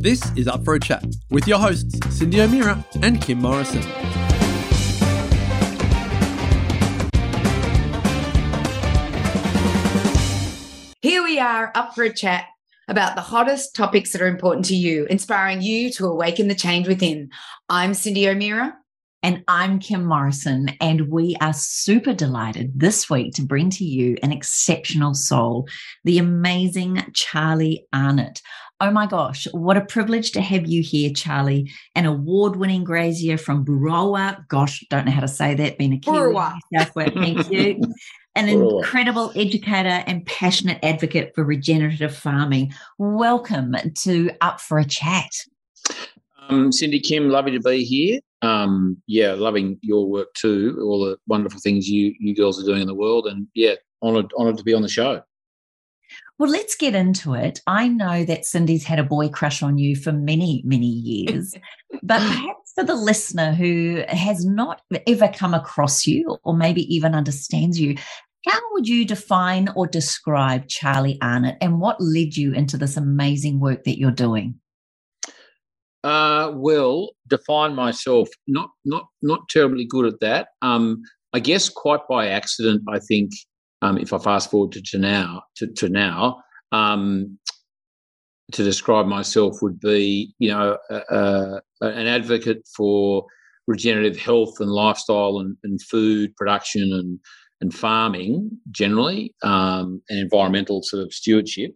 This is Up for a Chat with your hosts, Cyndi O'Meara and Kim Morrison. Here we are, up for a chat about the hottest topics that are important to you, inspiring you to awaken the change within. I'm Cyndi O'Meara. And I'm Kim Morrison, and we are super delighted this week to bring to you an exceptional soul, the amazing Charlie Arnott. Oh my gosh, what a privilege to have you here, Charlie, an award winning grazier from Boorowa. Gosh, don't know how to say that, being a Kiwi. Thank you. An incredible educator and passionate advocate for regenerative farming. Welcome to Up for a Chat. Um, Cyndi Kim, lovely to be here. Um, yeah, loving your work too. All the wonderful things you you girls are doing in the world, and yeah, honoured honoured to be on the show. Well, let's get into it. I know that Cyndi's had a boy crush on you for many, many years, but perhaps for the listener who has not ever come across you or maybe even understands you, how would you define or describe Charlie Arnott and what led you into this amazing work that you're doing? Uh, well, define myself. Not not not terribly good at that. Um, I guess quite by accident. I think um, if I fast forward to, to now, to, to now, um, to describe myself would be, you know, an advocate for regenerative health and lifestyle and, and food production and and farming generally um, and environmental sort of stewardship.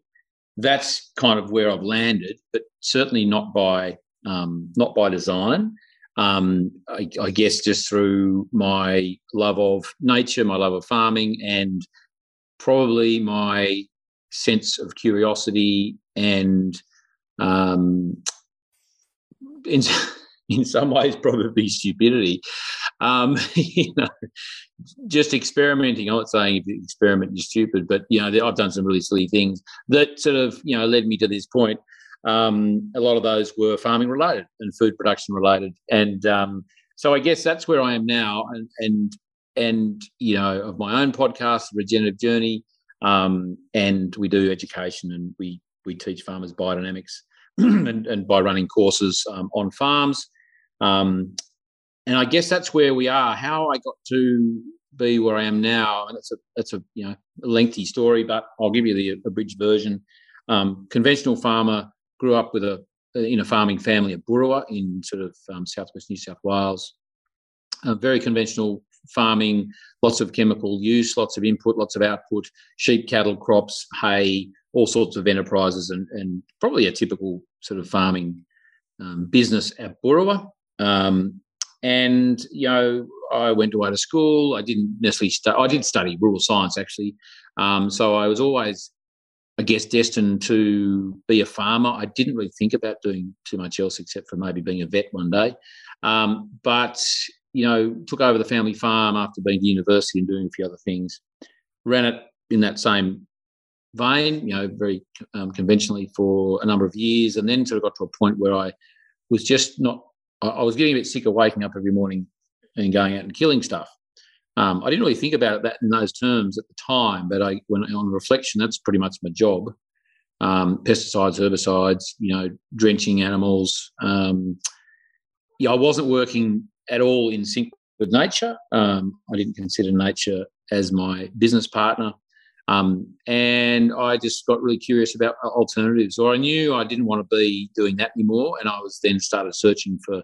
That's kind of where I've landed, but certainly not by um, not by design. Um, I, I, guess just through my love of nature, my love of farming, and probably my sense of curiosity and um, in, in some ways probably stupidity. Um, you know, just experimenting. I'm not saying if you experiment you're stupid, but you know I've done some really silly things that sort of you know led me to this point um, a lot of those were farming related and food production related. And um, so I guess that's where I am now. And, and, and you know, of my own podcast, Regenerative Journey, um, and we do education and we, we teach farmers biodynamics and, and by running courses um, on farms. Um, and I guess that's where we are. How I got to be where I am now, and it's a it's a you know lengthy story, but I'll give you the abridged version. Um, conventional farmer grew up with a in a farming family at Boorowa in sort of um, southwest New South Wales. Uh, very conventional farming, lots of chemical use, lots of input, lots of output, sheep, cattle, crops, hay, all sorts of enterprises, and, and probably a typical sort of farming um, business at Boorowa. Um, and you know, I went away to school. I didn't necessarily study. I did study rural science actually, um, so I was always I guess, destined to be a farmer. I didn't really think about doing too much else except for maybe being a vet one day. Um, but, you know, took over the family farm after being to university and doing a few other things. Ran it in that same vein, you know, very um, conventionally for a number of years. And then sort of got to a point where I was just not, I, I was getting a bit sick of waking up every morning and going out and killing stuff. Um, I didn't really think about it that in those terms at the time, but I, when on reflection, that's pretty much my job. Um, pesticides, herbicides, you know, drenching animals. Um, yeah, I wasn't working at all in sync with nature. Um, I didn't consider nature as my business partner. Um, and I just got really curious about alternatives, or I knew I didn't want to be doing that anymore. And I was then started searching for,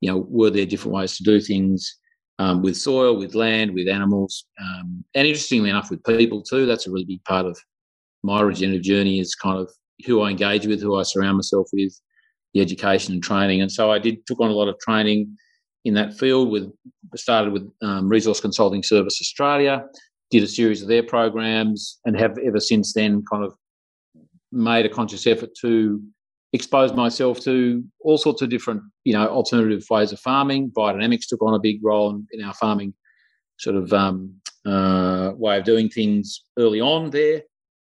you know, were there different ways to do things? Um, with soil, with land, with animals, um, and interestingly enough, with people too. That's a really big part of my regenerative journey is kind of who I engage with, who I surround myself with, the education and training. And so I did took on a lot of training in that field. With started with um, Resource Consulting Service Australia, did a series of their programs, and have ever since then kind of made a conscious effort to exposed myself to all sorts of different, you know, alternative ways of farming. Biodynamics took on a big role in, in our farming sort of um, uh, way of doing things early on there.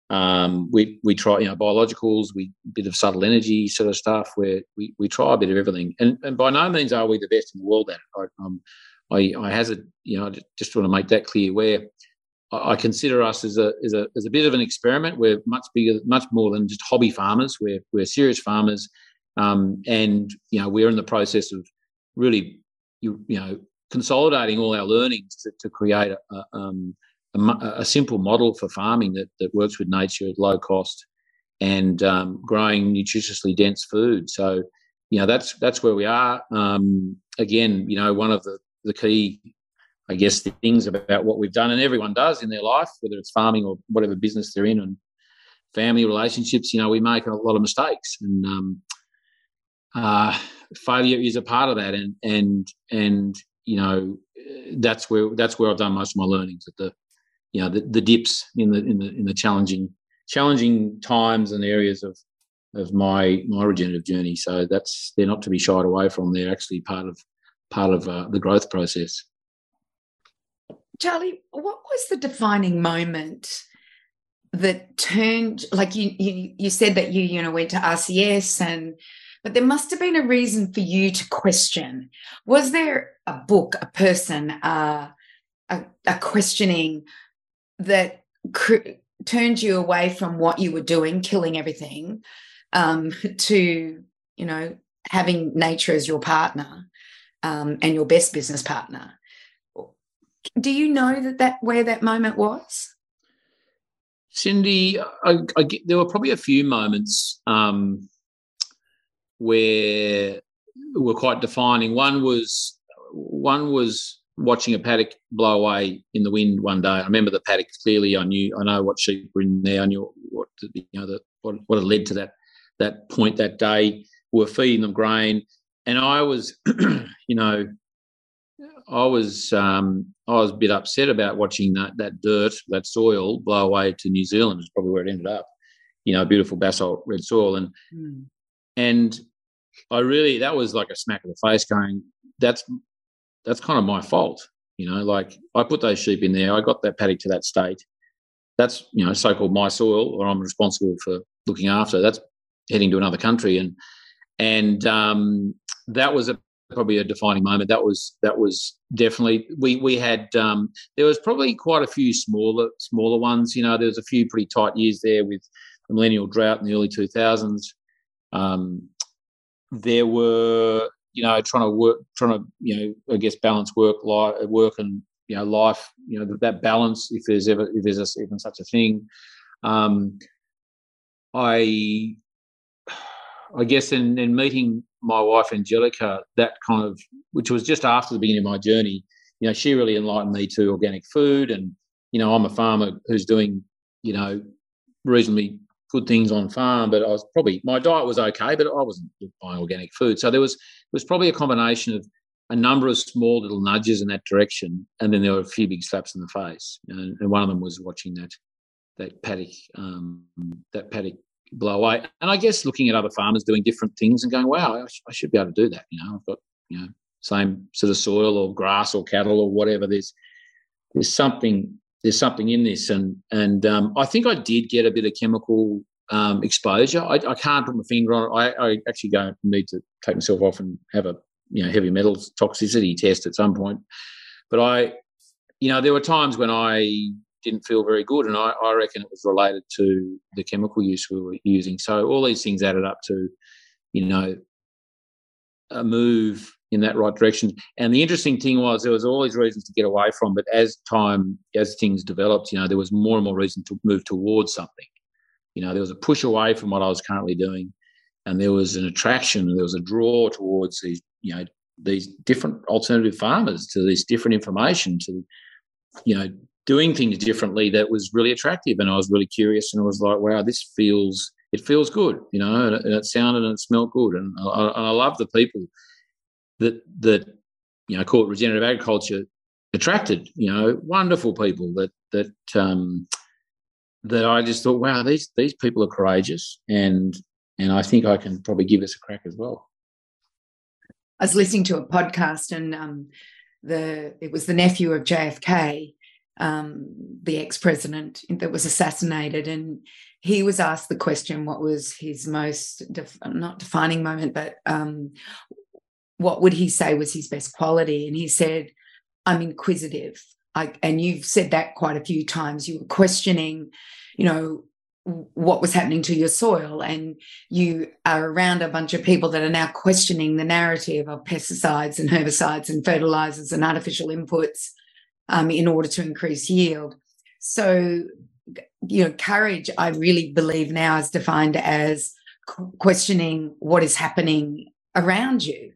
Um, we we try, you know, biologicals, we bit of subtle energy sort of stuff where we, we try a bit of everything. And and by no means are we the best in the world at it. I, um, I, I hazard, you know, just want to make that clear where I consider us as a, as a as a bit of an experiment. We're much bigger, much more than just hobby farmers. We're we're serious farmers, um, and you know we're in the process of really you you know consolidating all our learnings to, to create a, um, a, a, simple model for farming that that works with nature at low cost and um, growing nutritiously dense food. So you know that's that's where we are. Um, again, you know one of the the key I guess, the things about what we've done, and everyone does in their life, whether it's farming or whatever business they're in, and family relationships. You know, we make a lot of mistakes, and um, uh, failure is a part of that. And and and you know, that's where that's where I've done most of my learnings at the, you know, the, the dips in the in the in the challenging challenging times and areas of of my my regenerative journey. So that's they're not to be shied away from. They're actually part of part of uh, the growth process. Charlie, what was the defining moment that turned like you you you said that you you know went to RCS and but there must have been a reason for you to question. Was there a book, a person, uh, a, a questioning that cr- turned you away from what you were doing, killing everything, um, to you know having nature as your partner um, and your best business partner? Do you know that that where that moment was? Cyndi, I, I, there were probably a few moments um, where were quite defining. One was one was watching a paddock blow away in the wind one day. I remember the paddock clearly. I knew I know what sheep were in there. I knew what you know the, what what had led to that that point that day. We were feeding them grain, and I was, you know, I was um, I was a bit upset about watching that that dirt, that soil blow away to New Zealand. Is probably where it ended up. You know, beautiful basalt red soil, and mm. and I really that was like a smack of the face. Going, that's that's kind of my fault. You know, like I put those sheep in there. I got that paddock to that state. That's you know so-called my soil, or I'm responsible for looking after. That's heading to another country, and and um, that was a probably a defining moment. That was that was definitely we we had um, there was probably quite a few smaller smaller ones. You know, there was a few pretty tight years there with the millennial drought in the early two thousands. Um, there were you know trying to work trying to you know I guess balance work life work and you know life you know that balance if there's ever if there's a, even such a thing. Um, I I guess in, in meeting my wife Angelica, that kind of which was just after the beginning of my journey, you know, she really enlightened me to organic food, and you know, I'm a farmer who's doing you know reasonably good things on farm, but I was probably my diet was okay, but I wasn't buying organic food, so there was was probably a combination of a number of small little nudges in that direction, and then there were a few big slaps in the face, and, and one of them was watching that that paddock um, that paddock blow away. And I guess looking at other farmers doing different things and going, wow, I, sh- I should be able to do that. You know, I've got you know same sort of soil or grass or cattle or whatever. There's there's something there's something in this, and and um, I think I did get a bit of chemical um, exposure. I, I, can't put my finger on it. I, I actually go need to take myself off and have a you know heavy metals toxicity test at some point. But I, you know, there were times when I didn't feel very good. And I, I reckon it was related to the chemical use we were using. So all these things added up to, you know, a move in that right direction. And the interesting thing was there was always reasons to get away from, but as time, as things developed, you know, there was more and more reason to move towards something. You know, there was a push away from what I was currently doing, and there was an attraction, there was a draw towards these, you know, these different alternative farmers to this different information to, you know, doing things differently that was really attractive. And I was really curious and I was like, wow, this feels, it feels good, you know, and it, sounded and it smelled good. And I, I love the people that, that, you know, call it regenerative agriculture attracted, you know, wonderful people that, that, um, that I just thought, wow, these, these people are courageous. And, and I think I can probably give this a crack as well. I was listening to a podcast and um, the it was the nephew of JFK um, the ex president that was assassinated. And he was asked the question what was his most, def- not defining moment, but um, what would he say was his best quality? And he said, I'm inquisitive. I, and you've said that quite a few times. You were questioning, you know, what was happening to your soil, and you are around a bunch of people that are now questioning the narrative of pesticides and herbicides and fertilizers and artificial inputs um, in order to increase yield. So, you know, courage, I really believe now is defined as questioning what is happening around you.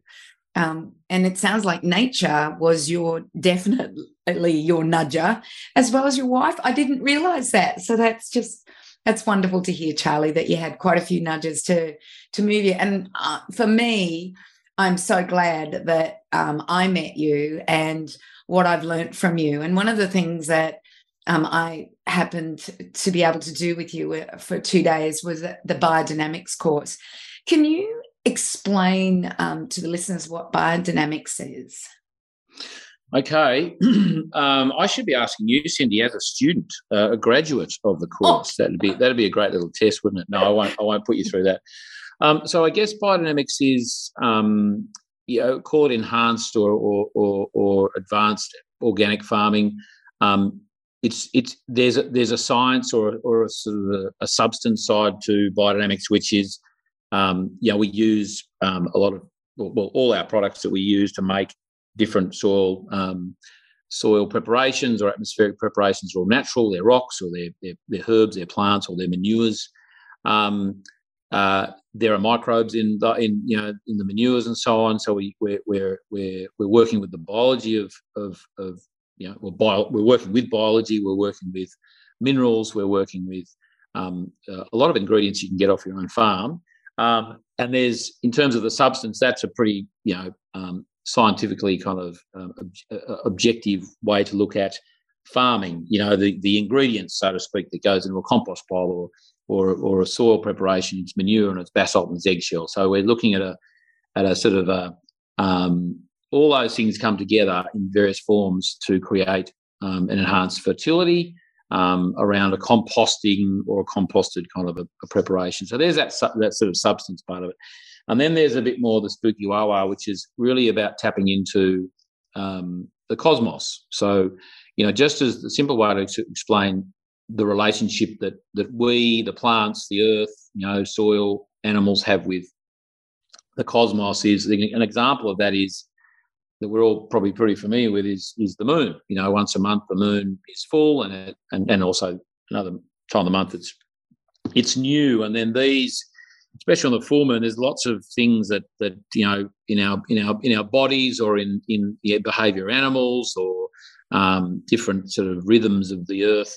Um, and it sounds like nature was your definitely your nudger as well as your wife. I didn't realize that. So that's just that's wonderful to hear, Charlie, that you had quite a few nudges to to move you. And uh, for me, I'm so glad that um, I met you and what I've learned from you. And one of the things that um, I happened to be able to do with you uh, for two days was the biodynamics course. Can you explain um, to the listeners what biodynamics is? Okay, um, I should be asking you, Cyndi, as a student, uh, a graduate of the oh. course. Oh. That'd be that'd be a great little test, wouldn't it? No, I won't. I won't put you through that. Um, so I guess biodynamics is, um, you know, call it enhanced or or, or, or advanced organic farming. Um, it's it's there's a, there's a science or or a sort of a, a substance side to biodynamics, which is um, you know we use um, a lot of well all our products that we use to make different soil um, soil preparations or atmospheric preparations are all natural. They're rocks or they're they're, they're herbs, they're plants or they're manures. Um, uh, there are microbes in the in you know in the manures and so on. So we we're we're we're, we're working with the biology of of of you know, we're, bio, we're working with biology, we're working with minerals, we're working with um, uh, a lot of ingredients you can get off your own farm. Um, and there's, in terms of the substance, that's a pretty, you know, um, scientifically kind of um, ob- uh, objective way to look at farming. You know, the, the ingredients, so to speak, that goes into a compost pile or or, or a soil preparation, it's manure and it's basalt and it's eggshell. So we're looking at a at a sort of a um, all those things come together in various forms to create um, an enhanced fertility um, around a composting or a composted kind of a, a, preparation. So there's that that sort of substance part of it, and then there's a bit more the spooky wawa, which is really about tapping into um, the cosmos. So you know, just as the simple way to explain the relationship that that we, the plants, the earth, you know, soil, animals have with the cosmos is an example of that is that we're all probably pretty familiar with is is the moon. You know, once a month the moon is full, and it, and and also another time of the month it's it's new. And then these, especially on the full moon, there's lots of things that that you know in our in our in our bodies or in in the behaviour of animals or um, different sort of rhythms of the earth.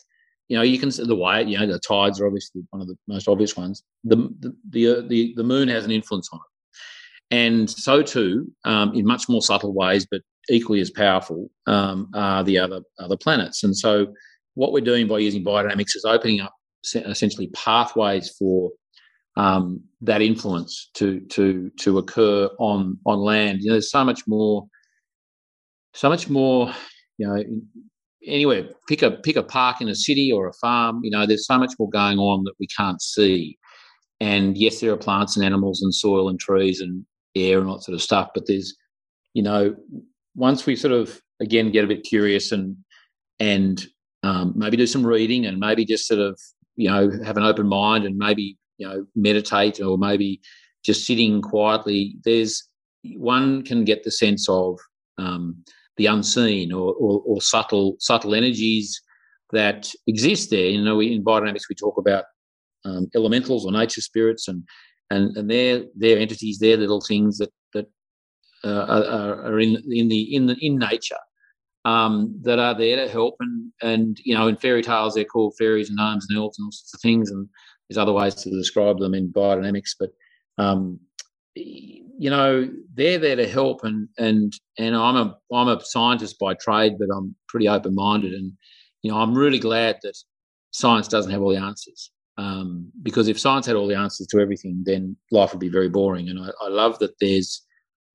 You know, you can see the way you know the tides are obviously one of the most obvious ones. The the the, the, the moon has an influence on it. And so too, um, in much more subtle ways, but equally as powerful, um, are the other other planets. And so, what we're doing by using biodynamics is opening up essentially pathways for um, that influence to to to occur on on land. You know, there's so much more, so much more. You know, anywhere pick a pick a park in a city or a farm. You know, there's so much more going on that we can't see. And yes, there are plants and animals and soil and trees and air and all that sort of stuff. But there's, you know, once we sort of again get a bit curious and and um, maybe do some reading and maybe just sort of you know have an open mind and maybe you know meditate or maybe just sitting quietly. There's one can get the sense of um, the unseen or, or, or, subtle subtle energies that exist there. You know, in biodynamics we talk about um, elementals or nature spirits, and and and they're entities, they're little things that that uh, are, are, in in the in the in nature um, that are there to help. And and you know, in fairy tales, they're called fairies and and elves and all sorts of things. And there's other ways to describe them in biodynamics, but um, you know, they're there to help. And and and I'm a I'm a scientist by trade, but I'm pretty open minded. And you know, I'm really glad that science doesn't have all the answers. Um, because if science had all the answers to everything, then life would be very boring. And I, I love that there's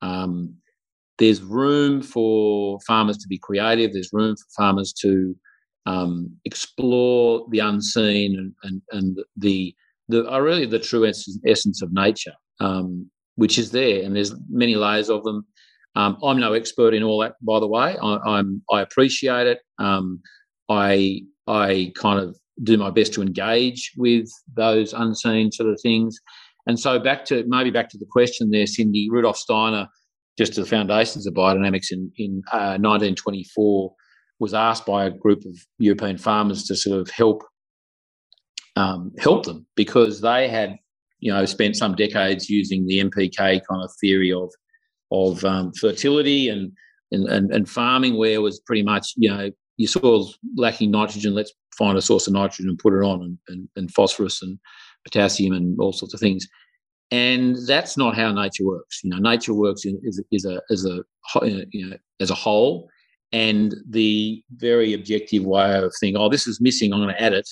um, there's room for farmers to be creative. There's room for farmers to um, explore the unseen and and, and the the are really the true essence, essence of nature, um, which is there. And there's many layers of them. Um, I'm no expert in all that, by the way. I, am I appreciate it. Um, I I kind of do my best to engage with those unseen sort of things. And so back to maybe back to the question there, Cyndi. Rudolf Steiner, just to the foundations of biodynamics in in uh, 1924, was asked by a group of European farmers to sort of help um, help them because they had you know spent some decades using the NPK kind of theory of of um, fertility and, and, and and farming where was pretty much you know your soil's lacking nitrogen let's find a source of nitrogen and put it on and, and, and phosphorus and potassium and all sorts of things. And that's not how nature works. You know nature works in, is, is a as a you know as a whole. And the very objective way of thinking oh this is missing i'm going to add it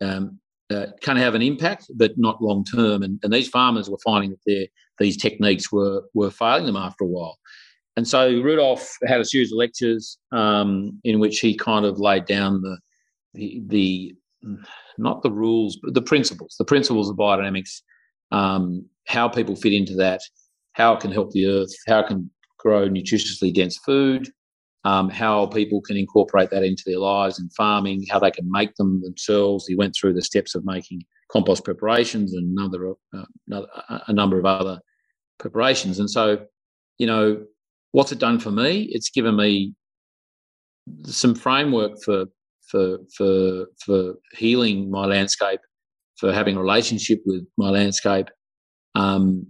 um, uh, can have an impact, but not long term. And, and, these farmers were finding that these techniques were were failing them after a while. And so Rudolf had a series of lectures um, in which he kind of laid down the, the, the not the rules, but the principles, the principles of biodynamics, um, how people fit into that, how it can help the earth, how it can grow nutritiously dense food, um, how people can incorporate that into their lives and farming, how they can make them themselves. He went through the steps of making compost preparations and another, uh, a number of other preparations. And so, you know, what's it done for me? It's given me some framework for for for for healing my landscape, for having a relationship with my landscape. Um,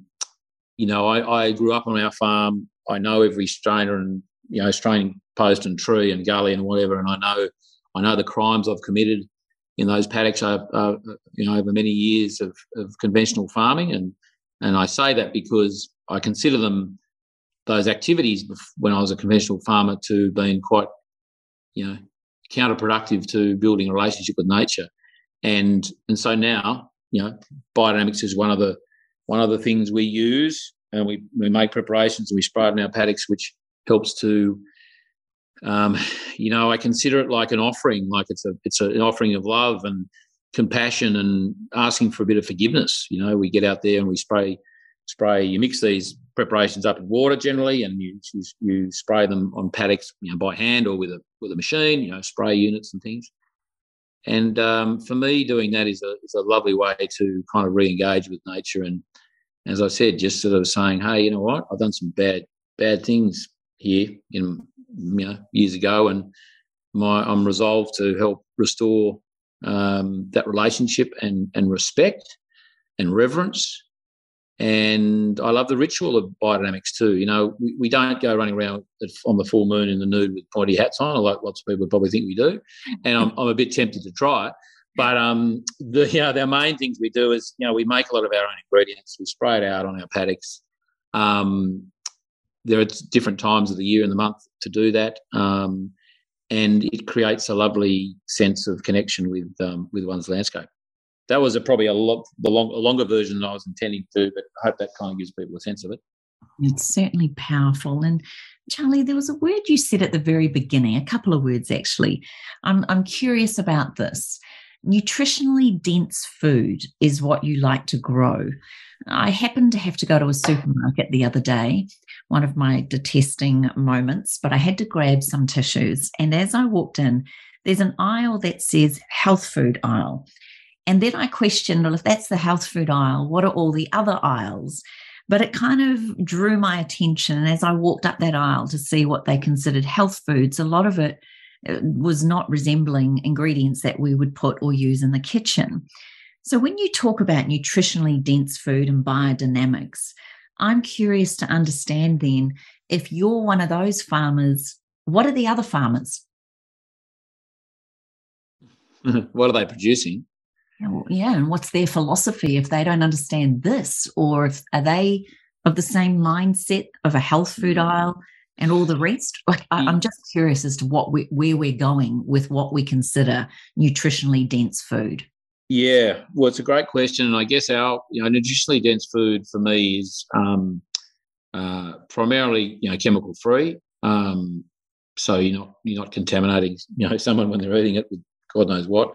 you know, I, I grew up on our farm. I know every strainer and you know, straining post and tree and gully and whatever. And I know, I know the crimes I've committed in those paddocks, uh, uh, you know, over many years of, of conventional farming. And, and I say that because I consider them, those activities when I was a conventional farmer to being quite, you know, counterproductive to building a relationship with nature. And, and so now, you know, biodynamics is one of the, one of the things we use and we, we make preparations we spray it in our paddocks, which helps to um, you know, I consider it like an offering, like it's a it's an offering of love and compassion and asking for a bit of forgiveness. You know, we get out there and we spray spray. You mix these preparations up in water generally, and you you, you spray them on paddocks, you know, by hand or with a with a machine. You know, spray units and things. And um, for me, doing that is a is a lovely way to kind of re-engage with nature. And as I said, just sort of saying, hey, you know what, I've done some bad bad things here in you know years ago, and my I'm resolved to help restore um, that relationship and and respect and reverence. And I love the ritual of biodynamics too. You know, we, we don't go running around on the full moon in the nude with pointy hats on, like lots of people probably think we do. And I'm, I'm a bit tempted to try it. But um, the you know, the main things we do is you know we make a lot of our own ingredients. We spray it out on our paddocks. Um, there are different times of the year and the month to do that, um, and it creates a lovely sense of connection with um, with one's landscape. That was a, probably a, lot, the long, a longer version than I was intending to, but I hope that kind of gives people a sense of it. It's certainly powerful. And Charlie, there was a word you said at the very beginning, a couple of words actually. I'm, I'm curious about this. Nutritionally dense food is what you like to grow. I happened to have to go to a supermarket the other day, one of my detesting moments, but I had to grab some tissues. And as I walked in, there's an aisle that says health food aisle. And then I questioned, well, if that's the health food aisle, what are all the other aisles? But it kind of drew my attention. And as I walked up that aisle to see what they considered health foods, a lot of it uh, was not resembling ingredients that we would put or use in the kitchen. So, when you talk about nutritionally dense food and biodynamics, I'm curious to understand then if you're one of those farmers, what are the other farmers? what are they producing? Yeah, and what's their philosophy if they don't understand this, or if are they of the same mindset of a health food mm. aisle and all the rest? Like, I'm just curious as to what we, where we're going with what we consider nutritionally dense food. Yeah, well, it's a great question, and I guess our you know nutritionally dense food for me is um, uh, primarily you know chemical free. Um, so you're not you're not contaminating you know someone when they're eating it with God knows what.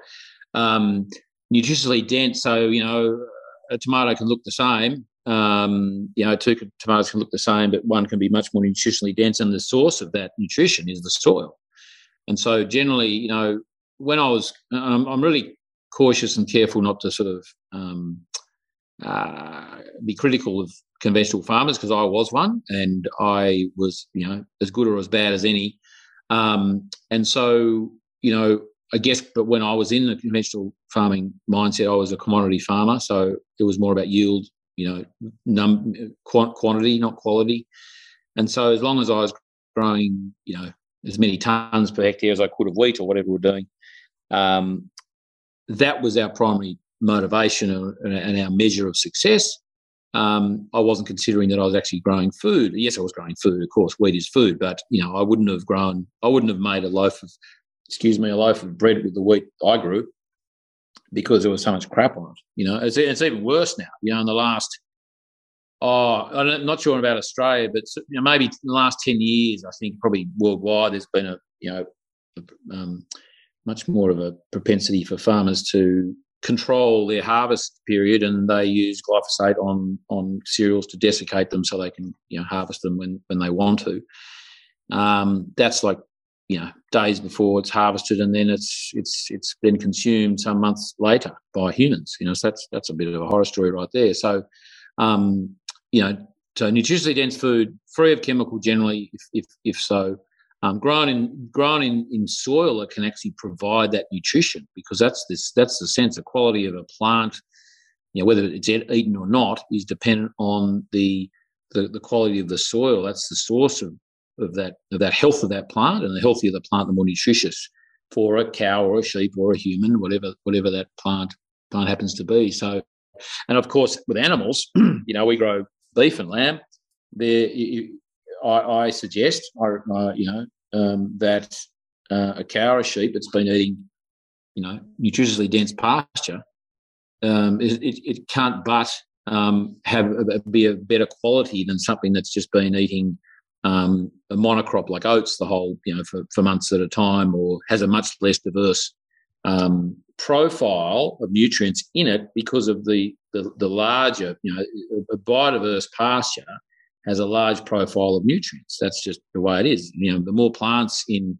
Um, nutritionally dense, so you know a tomato can look the same, Um, you know, two tomatoes can look the same, but one can be much more nutritionally dense, and the source of that nutrition is the soil. And so, generally, you know, when I was, um, I'm really cautious and careful not to sort of um, uh, be critical of conventional farmers because I was one, and I was, you know, as good or as bad as any. Um, and so, you know, I guess, but when I was in the conventional farming mindset, I was a commodity farmer, so it was more about yield, you know, num quantity, not quality. And so, as long as I was growing, you know, as many tons per hectare as I could of wheat or whatever we're doing, um, that was our primary motivation and our measure of success. Um, I wasn't considering that I was actually growing food. Yes, I was growing food. Of course, wheat is food, but you know, I wouldn't have grown. I wouldn't have made a loaf of, excuse me, a loaf of bread with the wheat I grew because there was so much crap on it. You know, it's, it's even worse now. You know, in the last, oh, I'm not sure about Australia, but you know, maybe in the last ten years, I think probably worldwide, there's been a you know, um, much more of a propensity for farmers to control their harvest period and they use glyphosate on on cereals to desiccate them so they can you know harvest them when when they want to. Um, that's like you know days before it's harvested and then it's it's it's been consumed some months later by humans you know so that's that's a bit of a horror story right there. So um, you know so nutritionally dense food free of chemical generally if if, if so um, grown in grown in, in soil that can actually provide that nutrition because that's this that's the sense of quality of a plant. You know whether it's eaten or not is dependent on the the, the quality of the soil. That's the source of, of that of that health of that plant and the healthier the plant the more nutritious for a cow or a sheep or a human whatever whatever that plant plant happens to be. So and of course with animals you know we grow beef and lamb. There I, I suggest, I, you know, um, that uh, a cow or a sheep that's been eating, you know, nutritiously dense pasture, um, it, it, it, can't but um, have be a better quality than something that's just been eating um, a monocrop like oats the whole, you know, for, for months at a time, or has a much less diverse um, profile of nutrients in it because of the, the, the larger, you know, a biodiverse pasture has a large profile of nutrients. That's just the way it is. You know, the more plants in,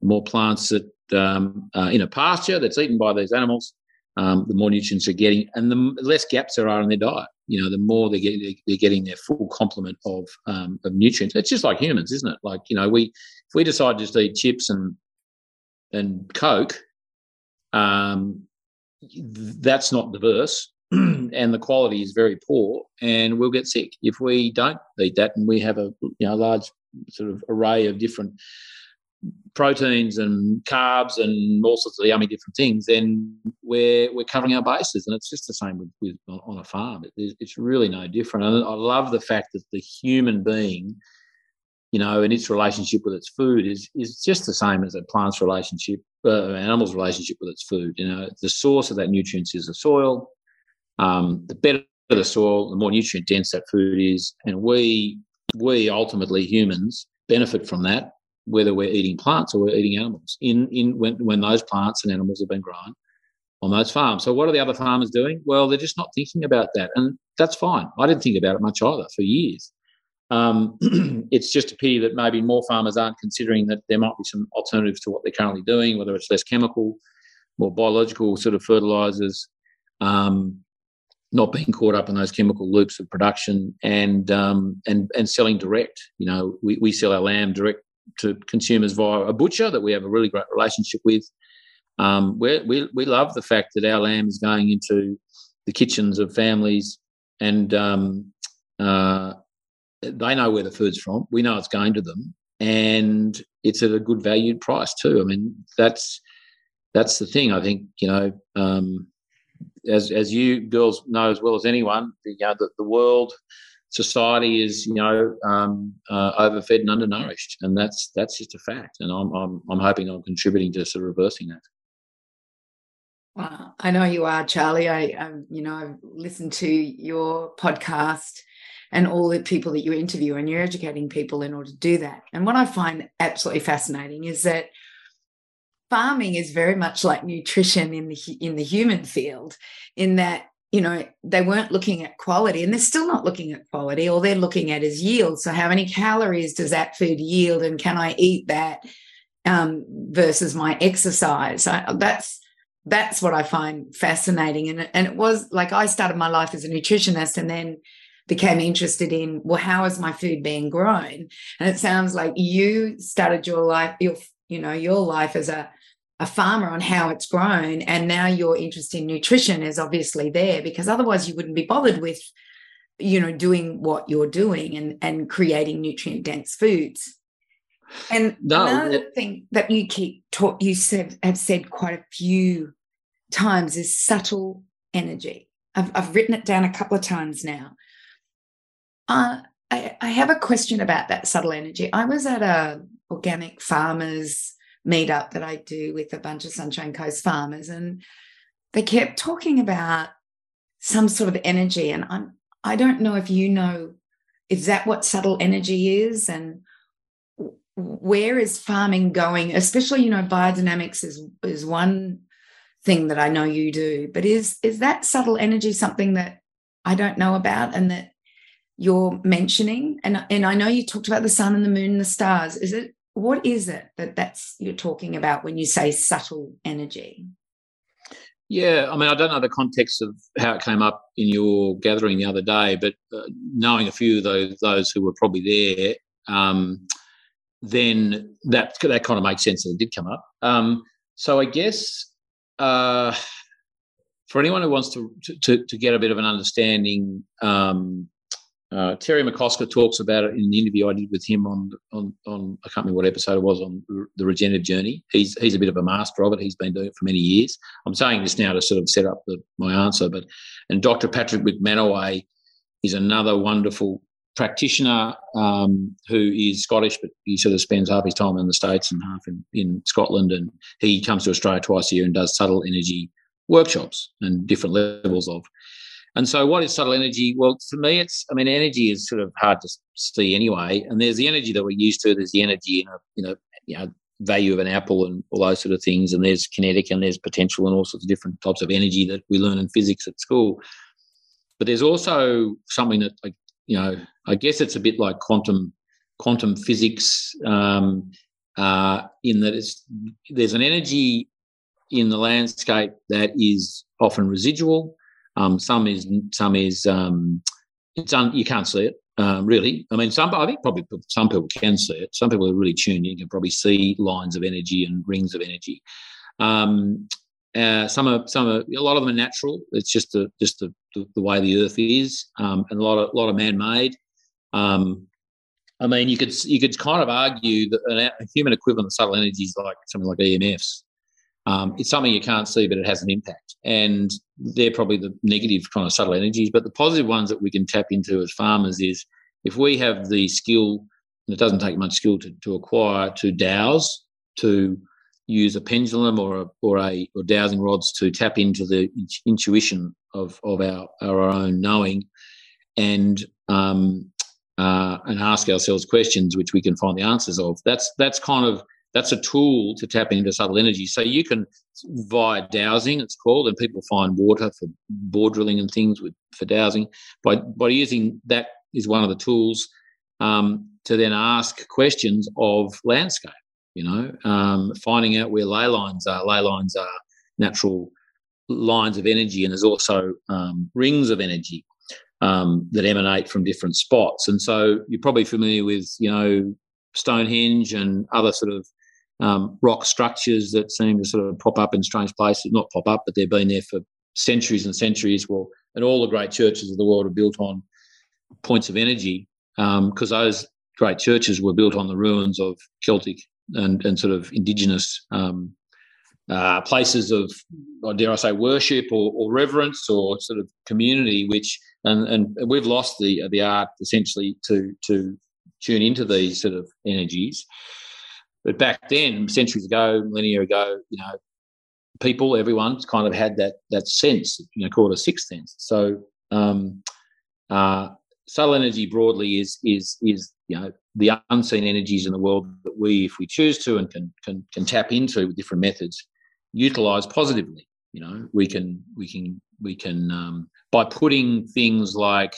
the more plants that um, uh, in a pasture that's eaten by these animals, um, the more nutrients they're getting, and the less gaps there are in their diet. You know, the more they get, they're getting their full complement of um, of nutrients. It's just like humans, isn't it? Like you know, we if we decide to just eat chips and and Coke, um, that's not diverse. and the quality is very poor, and we'll get sick if we don't eat that. And we have a you know large sort of array of different proteins and carbs and all sorts of yummy different things, then we're we're covering our bases, and it's just the same with, with on a farm. It, it's really no different. And I love the fact that the human being, you know, and its relationship with its food is is just the same as a plant's relationship, uh, animal's relationship with its food. You know, the source of that nutrients is the soil um, the better the soil, the more nutrient dense that food is, and we we ultimately humans benefit from that, whether we're eating plants or we're eating animals. In in when when those plants and animals have been grown on those farms. So what are the other farmers doing? Well, they're just not thinking about that, and that's fine. I didn't think about it much either for years. Um, it's just a pity that maybe more farmers aren't considering that there might be some alternatives to what they're currently doing, whether it's less chemical, more biological sort of fertilizers, um, not being caught up in those chemical loops of production and um, and and selling direct. You know, we, we sell our lamb direct to consumers via a butcher that we have a really great relationship with. Um, we we love the fact that our lamb is going into the kitchens of families, and um, uh, they know where the food's from. We know it's going to them, and it's at a good valued price too. I mean, that's that's the thing. I think you know um, as as you girls know as well as anyone, you know, the, the world society is you know um, uh, overfed and undernourished, and that's that's just a fact. And I'm I'm I'm hoping I'm contributing to sort of reversing that. Wow, I know you are, Charlie. I, um, you know, I've listened to your podcast and all the people that you interview, and you're educating people in order to do that. And what I find absolutely fascinating is that farming is very much like nutrition in the in the human field in that you know, they weren't looking at quality and they're still not looking at quality. All they're looking at is yield. So, how many calories does that food yield? And can I eat that um, versus my exercise? I, that's that's what I find fascinating. And, and it was like I started my life as a nutritionist and then became interested in, well, how is my food being grown? And it sounds like you started your life, your, you know, your life as a a farmer on how it's grown and now your interest in nutrition is obviously there because otherwise you wouldn't be bothered with you know doing what you're doing and and creating nutrient dense foods. And no, another it, thing that you keep taught you said have said quite a few times is subtle energy. I've, I've written it down a couple of times now. Uh, I, I have a question about that subtle energy. I was at a organic farmers meetup that I do with a bunch of Sunshine Coast farmers, and they kept talking about some sort of energy. And I'm I don't know if you know, is that what subtle energy is, and where is farming going? Especially, you know, biodynamics is is one thing that I know you do, but is is that subtle energy something that I don't know about and that you're mentioning? And and I know you talked about the sun and the moon and the stars. Is it what is it that that's you're talking about when you say subtle energy? Yeah i mean i don't know the context of how it came up in your gathering the other day but uh, knowing a few of those, those who were probably there um, then that that kind of makes sense that it did come up. Um, so i guess uh, for anyone who wants to, to, to get a bit of an understanding um, uh, Terry McCosker talks about it in the interview I did with him on on on I can't remember what episode it was on the regenerative journey. He's he's a bit of a master of it. He's been doing it for many years. I'm saying this now to sort of set up the, my answer, but and Dr. Patrick MacManaway is another wonderful practitioner um, who is Scottish, but he sort of spends half his time in the States and half in, in Scotland. And he comes to Australia twice a year and does subtle energy workshops and different levels of. And so, what is subtle energy? Well, for me, it's I mean, energy is sort of hard to see anyway. And there's the energy that we're used to. There's the energy in a you know you know value of an apple and all those sort of things. And there's kinetic and there's potential and all sorts of different types of energy that we learn in physics at school. But there's also something that like you know I guess it's a bit like quantum quantum physics um, uh, in that it's there's an energy in the landscape that is often residual um, some is some is um, it's un, you can't see it um, really. I mean, some I think probably some people can see it. Some people are really tuned in can probably see lines of energy and rings of energy. Um, uh, some are some are a lot of them are natural. It's just the just the, the, the way the Earth is, um, and a lot of a lot of man made. Um, I mean, you could you could kind of argue that a human equivalent of subtle energy is like something like EMFs. Um, it's something you can't see, but it has an impact. And they're probably the negative kind of subtle energies. But the positive ones that we can tap into as farmers is if we have the skill, and it doesn't take much skill to, to acquire, to dowse, to use a pendulum or a, or a or dowsing rods to tap into the intuition of of our our own knowing, and um, uh, and ask ourselves questions which we can find the answers of. That's that's kind of that's a tool to tap into subtle energy. So you can via dowsing, it's called, and people find water for bore drilling and things with for dowsing. By by using that is one of the tools um, to then ask questions of landscape. You know, um, finding out where ley lines are. Ley lines are natural lines of energy, and there's also um, rings of energy um, that emanate from different spots. And so you're probably familiar with, you know, Stonehenge and other sort of um, rock structures that seem to sort of pop up in strange places. Not pop up, but they've been there for centuries and centuries. Well, and all the great churches of the world are built on points of energy because um, those great churches were built on the ruins of Celtic and, and sort of indigenous um, uh, places of, dare I say, worship or, or, reverence or sort of community, which and, and we've lost the the art essentially to to tune into these sort of energies. But back then, centuries ago, millennia ago, you know, people, everyone kind of had that that sense, you know, called a sixth sense. So, um, uh, energy broadly is is is you know the unseen energies in the world that we, if we choose to, and can can can tap into with different methods, utilize positively. You know, we can we can we can um, by putting things like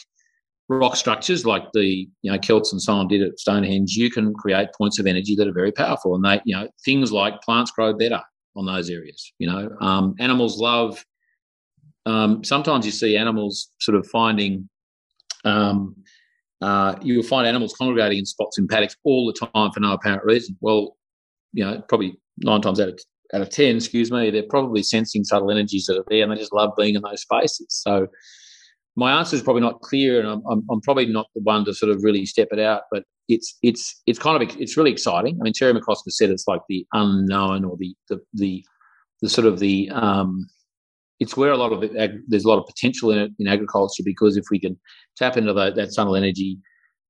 rock structures like the you know Celts and so on did at Stonehenge, you can create points of energy that are very powerful. And they, you know, things like plants grow better on those areas. You know, um, animals love. Um, sometimes you see animals sort of finding. Um, uh, you'll find animals congregating in spots in paddocks all the time for no apparent reason. Well, you know, probably nine times out of out of ten, excuse me, they're probably sensing subtle energies that are there, and they just love being in those spaces. So, my answer is probably not clear, and I'm, I'm, I'm, probably not the one to sort of really step it out. But it's it's it's kind of it's really exciting. I mean, Terry McCosker said it's like the unknown or the the the, the sort of the um, it's where a lot of it, there's a lot of potential in it in agriculture because if we can tap into that, that subtle energy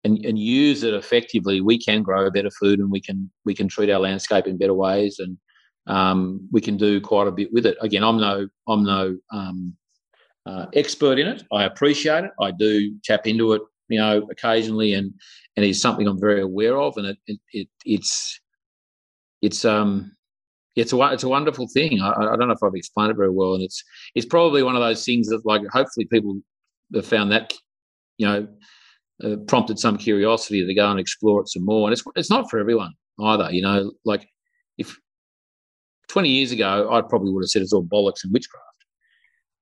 and, and use it effectively, we can grow better food and we can we can treat our landscape in better ways and um, we can do quite a bit with it. Again, I'm no I'm no um, uh, expert in it. I appreciate it. I do tap into it, you know, occasionally, and and it's something I'm very aware of. And it, it, it it's it's um it's a it's a wonderful thing. I, I, don't know if I've explained it very well, and it's it's probably one of those things that like hopefully people have found that you know uh, prompted some curiosity to go and explore it some more. And it's it's not for everyone either. You know, like if 20 years ago, I probably would have said it's all bollocks and witchcraft.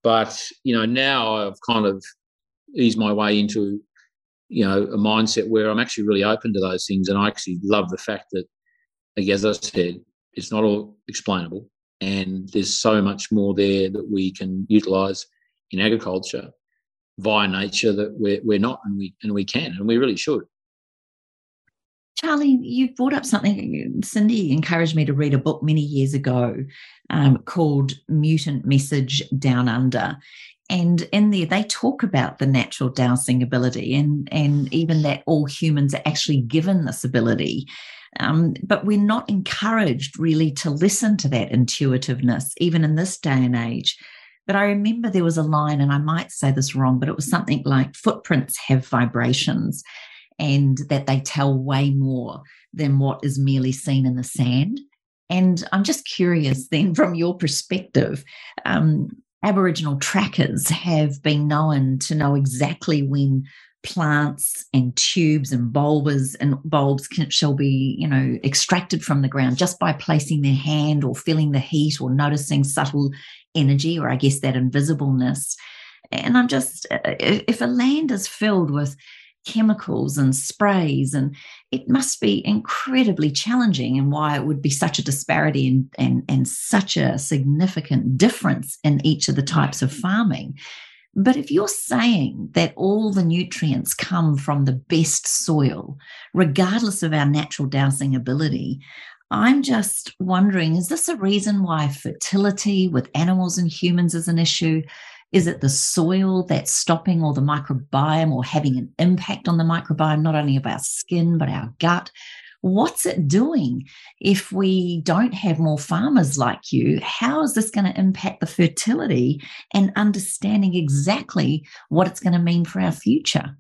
But you know, now I've kind of eased my way into you know a mindset where I'm actually really open to those things, and I actually love the fact that, as I said, it's not all explainable, and there's so much more there that we can utilise in agriculture via nature that we're, we're not, and we and we can, and we really should. Charlie, you brought up something. Cyndi encouraged me to read a book many years ago um, called Mutant Message Down Under. And in there, they talk about the natural dowsing ability and, and even that all humans are actually given this ability. Um, but we're not encouraged really to listen to that intuitiveness, even in this day and age. But I remember there was a line, and I might say this wrong, but it was something like footprints have vibrations and that they tell way more than what is merely seen in the sand. And I'm just curious then, from your perspective, um, Aboriginal trackers have been known to know exactly when plants and tubes and bulbs and bulbs can, shall be, you know, extracted from the ground just by placing their hand or feeling the heat or noticing subtle energy, or I guess that invisibleness. And I'm just, uh, if a land is filled with chemicals and sprays and it must be incredibly challenging and why it would be such a disparity and, and, and such a significant difference in each of the types of farming but if you're saying that all the nutrients come from the best soil, regardless of our natural dowsing ability, I'm just wondering is this a reason why fertility with animals and humans is an issue? Is it the soil that's stopping all the microbiome or having an impact on the microbiome, not only of our skin, but our gut? What's it doing if we don't have more farmers like you? How is this going to impact the fertility and understanding exactly what it's going to mean for our future?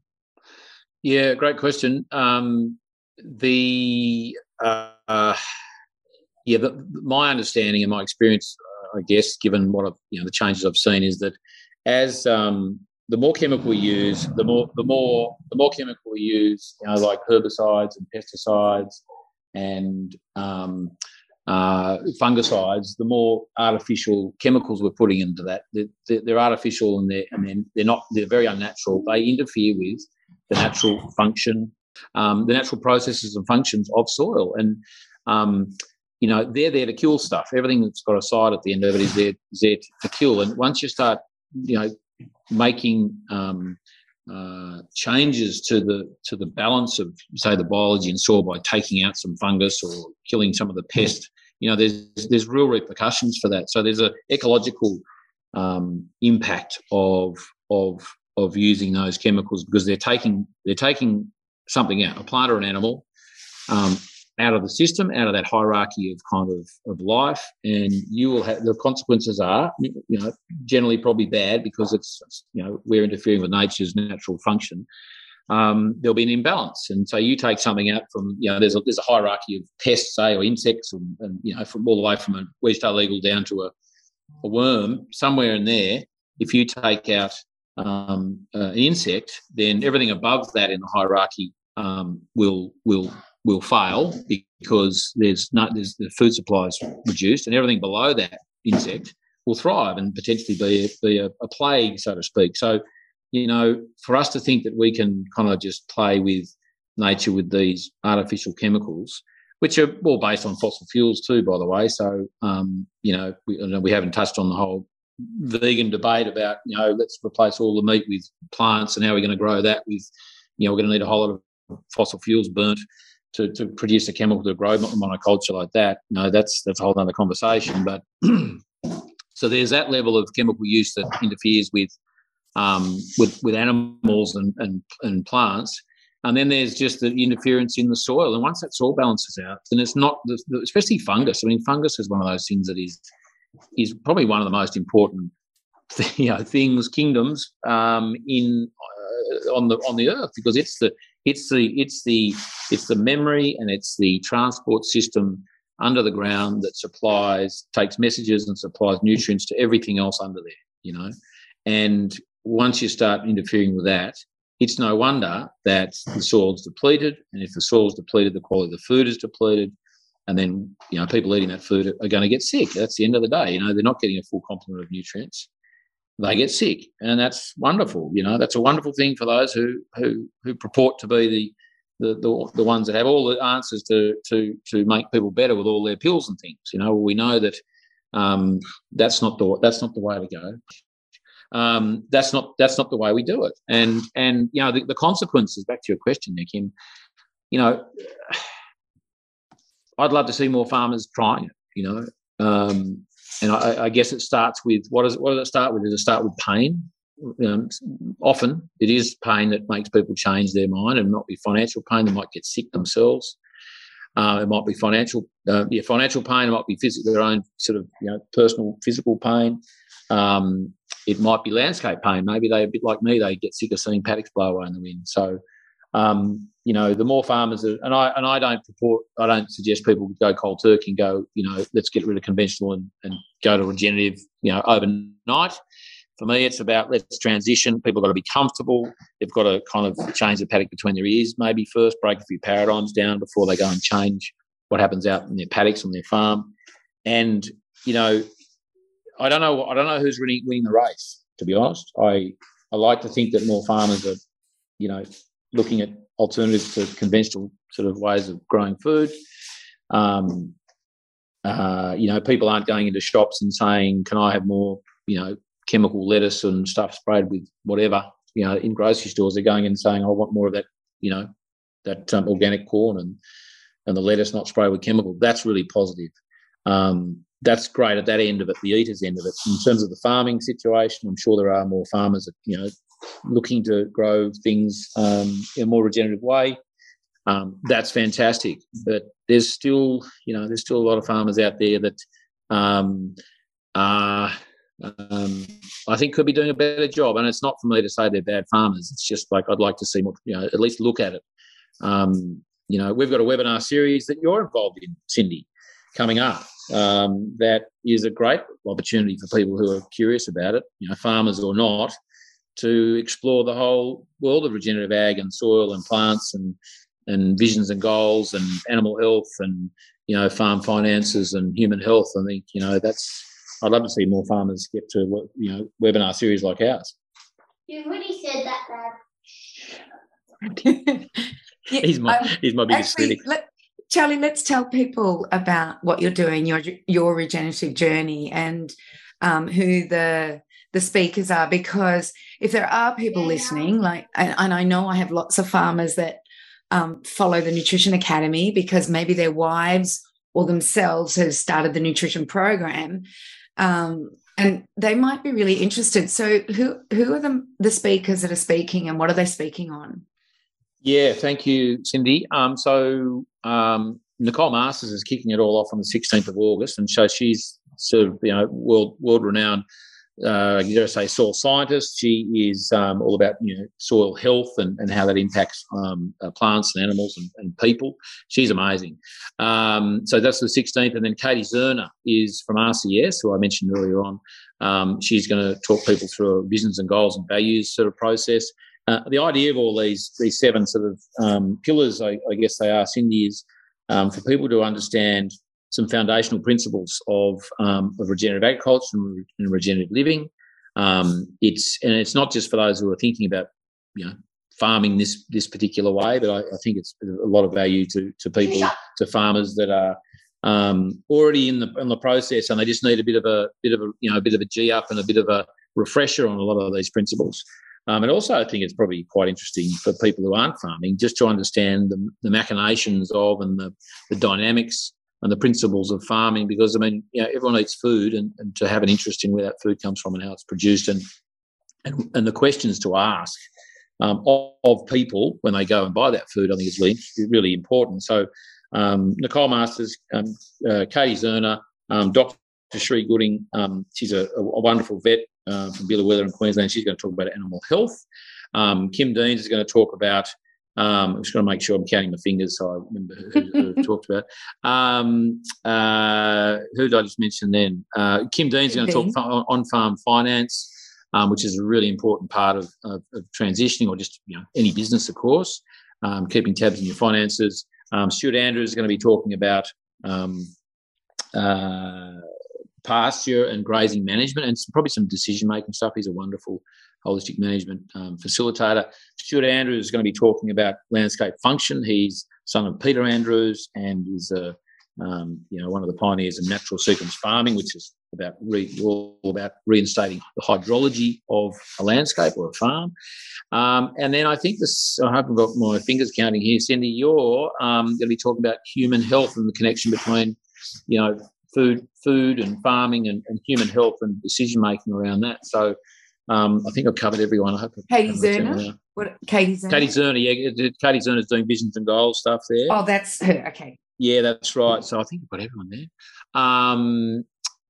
Yeah, great question. Um, the uh, uh, yeah, the, my understanding and my experience, I guess, given what I've, you know the changes I've seen, is that as um, the more chemical we use, the more the more the more chemical we use, you know, like herbicides and pesticides and um, uh, fungicides, the more artificial chemicals we're putting into that. They're, they're artificial and they're and they're not they're very unnatural. They interfere with the natural function, um, the natural processes and functions of soil, and um, you know they're there to kill stuff. Everything that's got a side at the end of it is there, is there to kill. And once you start you know making um, uh, changes to the to the balance of say the biology in soil by taking out some fungus or killing some of the pest. You know, there's there's real repercussions for that. So there's a ecological um, impact of of of using those chemicals because they're taking they're taking something out, a plant or an animal, um, out of the system, out of that hierarchy of kind of, of life, and you will have the consequences are, you know, generally probably bad because it's, you know, we're interfering with nature's natural function. Um, there'll be an imbalance, and so you take something out from, you know, there's a, there's a hierarchy of pests, say, or insects, and, and you know, from all the way from a West Eagle down to a, a worm, somewhere in there. If you take out um, uh, an insect, then everything above that in the hierarchy um, will will will fail because there's not there's the food supply is reduced, and everything below that insect will thrive and potentially be be a, a plague, so to speak. So, you know, for us to think that we can kind of just play with nature with these artificial chemicals, which are all based on fossil fuels too, by the way. So, um, you know, we, we haven't touched on the whole vegan debate about you know let's replace all the meat with plants and how we're going to grow that with you know we're going to need a whole lot of fossil fuels burnt to, to produce a chemical to grow monoculture like that. Know that's that's a whole other conversation. But so there's that level of chemical use that interferes with um, with with animals and, and and plants. And then there's just the interference in the soil. And once that soil balances out, then it's not, especially fungus. I mean, fungus is one of those things that is is probably one of the most important you know things kingdoms um, in uh, on the on the earth because it's the it's the it's the it's the memory and it's the transport system under the ground that supplies takes messages and supplies nutrients to everything else under there you know and once you start interfering with that it's no wonder that the soil's depleted and if the soil's depleted the quality of the food is depleted and then you know people eating that food are going to get sick. That's the end of the day. You know they're not getting a full complement of nutrients. They get sick, and that's wonderful. You know that's a wonderful thing for those who who who purport to be the the, the, the ones that have all the answers to to to make people better with all their pills and things. You know we know that um, that's not the that's not the way to go. Um, that's not that's not the way we do it. And and you know the, the consequences. Back to your question, Nick. You know I'd love to see more farmers trying it. You know, um, and I, I, guess it starts with what does it, what does it start with? Does it start with pain? Um, often it is pain that makes people change their mind, and not be financial pain. They might get sick themselves. Uh, it might be financial, uh, yeah, financial pain. It might be physical, their own sort of you know personal physical pain. Um, it might be landscape pain. Maybe they a bit like me. They get sick of seeing paddocks blow away in the wind. So um, you know, the more farmers and I and I don't purport, I don't suggest people go cold turkey and go, you know, let's get rid of conventional and, and go to regenerative, you know, overnight. For me, it's about let's transition. People got to be comfortable. They've got to kind of change the paddock between their ears, maybe first break a few paradigms down before they go and change what happens out in their paddocks on their farm. And you know, I don't know, I don't know who's really winning the race. To be honest, I I like to think that more farmers are, you know, looking at alternatives to conventional sort of ways of growing food. Um, uh, you know, people aren't going into shops and saying, "Can I have more?" You know, chemical lettuce and stuff sprayed with whatever. You know, in grocery stores, they're going and saying, "I want more of that." You know, that um, organic corn and and the lettuce not sprayed with chemical. That's really positive. Um, that's great at that end of it, the eaters end of it. In terms of the farming situation, I'm sure there are more farmers that you know looking to grow things um, in a more regenerative way. Um, that's fantastic. But there's still, you know, there's still a lot of farmers out there that um, are, um, I think could be doing a better job. And it's not for me to say they're bad farmers. It's just like I'd like to see more, you know, at least look at it. Um, you know, we've got a webinar series that you're involved in, Cyndi, coming up. Um, that is a great opportunity for people who are curious about it, you know, farmers or not, to explore the whole world of regenerative ag and soil and plants and and visions and goals and animal health and you know farm finances and human health. I think you know that's I'd love to see more farmers get to you know webinar series like ours. You already said that, Dad. yeah, he's my um, he's my biggest actually, critic. Let, Charlie, let's tell people about what you're doing, your your regenerative journey, and um, who the the speakers are because if there are people yeah. listening like and, and, i know i have lots of farmers that um, follow the nutrition academy because maybe their wives or themselves have started the nutrition program um, and they might be really interested. So who who are the, the speakers that are speaking and what are they speaking on? Yeah thank you Cyndi. Um, so um, nicole masters is kicking it all off on the 16th of august and so she's sort of you know world world renowned uh, dare say soil scientist. She is um, all about you know soil health and, and how that impacts um, uh, plants and animals and, and, people. She's amazing. Um, so that's the 16th, and then Katie Zerner is from RCS, who I mentioned earlier on. Um, she's going to talk people through a visions and goals and values sort of process. Uh, the idea of all these these seven sort of um, pillars, I, I, guess they are, Cyndi, is um, for people to understand some foundational principles of, um, of regenerative agriculture and, and regenerative living. Um, it's and it's not just for those who are thinking about you know farming this this particular way, but I, I think it's a lot of value to to people to farmers that are um, already in the in the process, and they just need a bit of a bit of a you know a bit of a g up and a bit of a refresher on a lot of these principles. Um, and also, I think it's probably quite interesting for people who aren't farming just to understand the, the machinations of and the, the dynamics and the principles of farming because I mean, you know, everyone eats food and, and to have an interest in where that food comes from and how it's produced and and, and the questions to ask um, of, of, people when they go and buy that food, I think is really, really important. So um, Nicole Masters, um, uh, Katie Zerner, um, Dr. Shree Gooding, um, she's a, a, wonderful vet uh, from Biloela in Queensland. She's going to talk about animal health. Um, Kim Deans is going to talk about um, I'm just going to make sure I'm counting my fingers so I remember who, who talked about. Um, uh, who did I just mention then? Uh, Kim Dean's going to talk on farm finance, um, which is a really important part of, of, of, transitioning or just you know any business, of course, um, keeping tabs on your finances. Um, Stuart Andrews is going to be talking about um, uh, pasture and grazing management and some, probably some decision making stuff. He's a wonderful holistic management um, facilitator. Stuart Andrews is going to be talking about landscape function. He's son of Peter Andrews and is a um, you know one of the pioneers in natural sequence farming, which is about re, all about reinstating the hydrology of a landscape or a farm. Um, and then I think this, I haven't got my fingers counting here, Cyndi, you're um, going to be talking about human health and the connection between, you know, food, food and farming and, and human health and decision making around that. So um, I think I've covered everyone. I hope. Katie Zerner. What? Katie Zerner. Katie Zerner. Yeah, Katie Zerner's doing visions and goals stuff there. Oh, that's her. Okay. Yeah, that's right. So I think I've got everyone there. Um,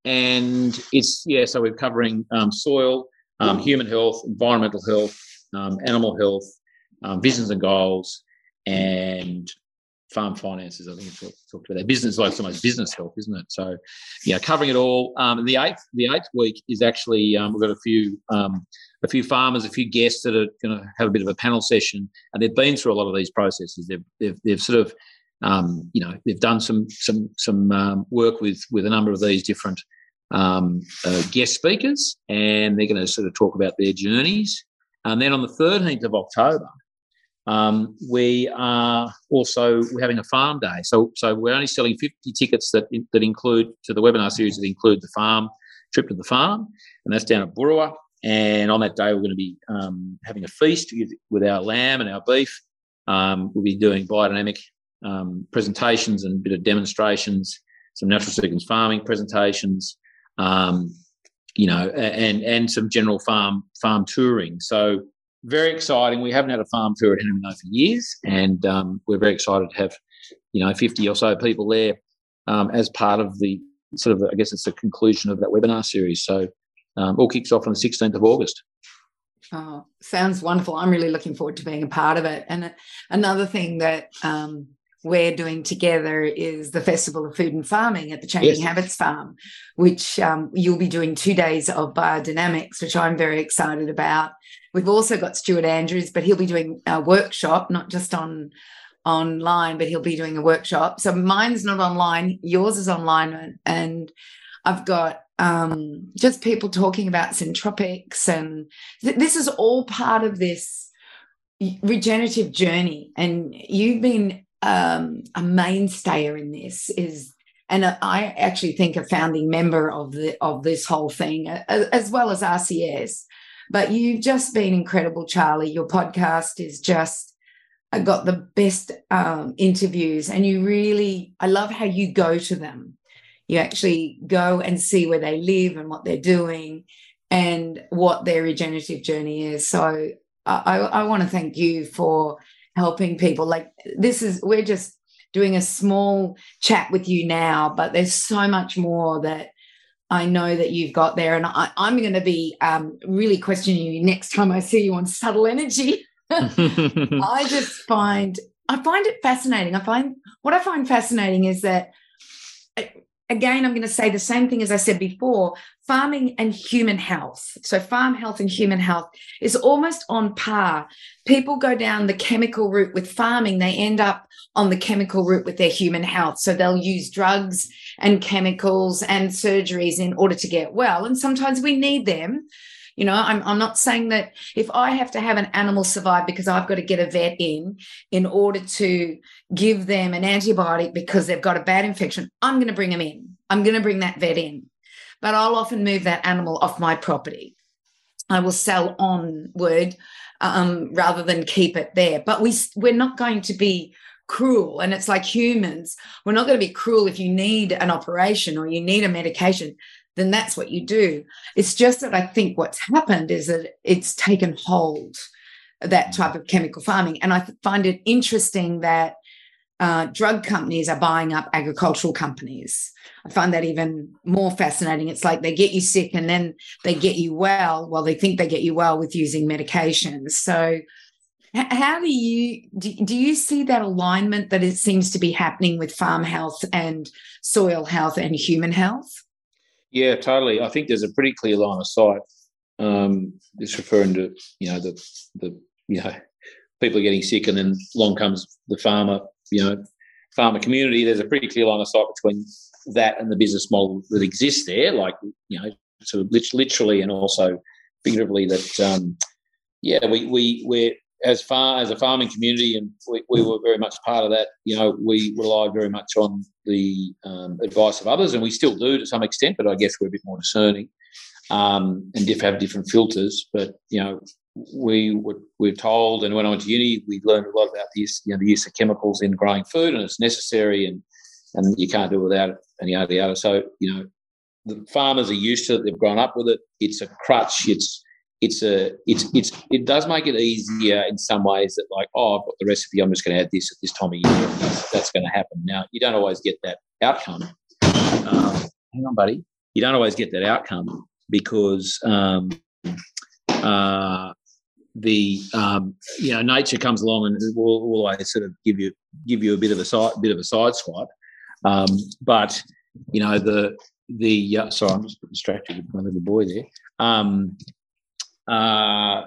and it's yeah. So we're covering um, soil, um, human health, environmental health, um, animal health, um, visions and goals, and farm finances. I think it's talked about that. Business like almost business health, isn't it? So, yeah, covering it all. Um, the eighth, the eighth week is actually um, we've got a few um, a few farmers, a few guests that are going to have a bit of a panel session, and they've been through a lot of these processes. They've they've, they've sort of um, you know they've done some some some um, work with with a number of these different um, uh, guest speakers, and they're going to sort of talk about their journeys. And then on the 13th of October, um, we are also we're having a farm day. So, so we're only selling 50 tickets that that include to the webinar series that include the farm trip to the farm, and that's down at Boorowa. And on that day, we're going to be um, having a feast with our lamb and our beef. Um, we'll be doing biodynamic um, presentations and a bit of demonstrations, some natural sequence farming presentations, um, you know, and and some general farm farm touring. So very exciting. We haven't had a farm tour at Henry for years, and um, we're very excited to have, you know, 50 or so people there um, as part of the sort of, I guess it's the conclusion of that webinar series. So um, all kicks off on the 16th of August. Oh, sounds wonderful. I'm really looking forward to being a part of it. And another thing that um, we're doing together is the Festival of Food and Farming at the Changing yes. Habits Farm, which um, you'll be doing two days of biodynamics, which I'm very excited about. We've also got Stuart Andrews, but he'll be doing a workshop, not just on online, but he'll be doing a workshop. So mine's not online, yours is online, and I've got um, just people talking about syntropics, and th- this is all part of this regenerative journey. And you've been um, a mainstayer in this is and I actually think a founding member of the of this whole thing, as well as RCS. But you've just been incredible, Charlie. Your podcast is just I got the best um, interviews, and you really I love how you go to them. You actually go and see where they live and what they're doing, and what their regenerative journey is. So I, I want to thank you for helping people. Like this is, we're just doing a small chat with you now, but there's so much more that I know that you've got there. And I, am going to be um, really questioning you next time I see you on subtle energy. I just find, I find it fascinating. I find what I find fascinating is that again, I'm going to say the same thing as I said before farming and human health. So, farm health and human health is almost on par. People go down the chemical route with farming, they end up on the chemical route with their human health. So, they'll use drugs and chemicals and surgeries in order to get well. And sometimes we need them. You know, I'm, I'm not saying that if I have to have an animal survive because I've got to get a vet in in order to give them an antibiotic because they've got a bad infection, I'm going to bring them in. I'm going to bring that vet in. But I'll often move that animal off my property. I will sell onward um, rather than keep it there. But we we're not going to be cruel. And it's like humans, we're not going to be cruel if you need an operation or you need a medication then that's what you do. It's just that I think what's happened is that it's taken hold, that type of chemical farming. And I find it interesting that uh, drug companies are buying up agricultural companies. I find that even more fascinating. It's like they get you sick and then they get you well. Well, they think they get you well with using medications. So, how do you do, do you see that alignment that it seems to be happening with farm health and soil health and human health? Yeah, totally. I think there's a pretty clear line of sight. Um, it's referring to you know the the you know people are getting sick, and then along comes the farmer you know farmer community. There's a pretty clear line of sight between that and the business model that exists there, like you know sort of literally and also figuratively that um, yeah we we we're as far as a farming community, and we, we, were very much part of that. You know, we relied very much on the um, advice of others, and we still do to some extent. But I guess we're a bit more discerning um, and diff- have different filters. But you know, we were we are told, and when I went to uni, we learned a lot about the use, you know, the use of chemicals in growing food, and it's necessary, and and you can't do it without it, and yada yada. So you know, the farmers are used to it; they've grown up with it. It's a crutch. It's it's a it's it's it does make it easier in some ways that like oh I've got the recipe I'm just going to add this at this time of year that's, going to happen. Now you don't always get that outcome um, hang on buddy. You don't always get that outcome because um, uh, the um, you know nature comes along and will always sort of give you give you a bit of a side bit of a side swipe. Um, but you know the the uh, sorry I'm just distracted with my little boy there. Um, uh,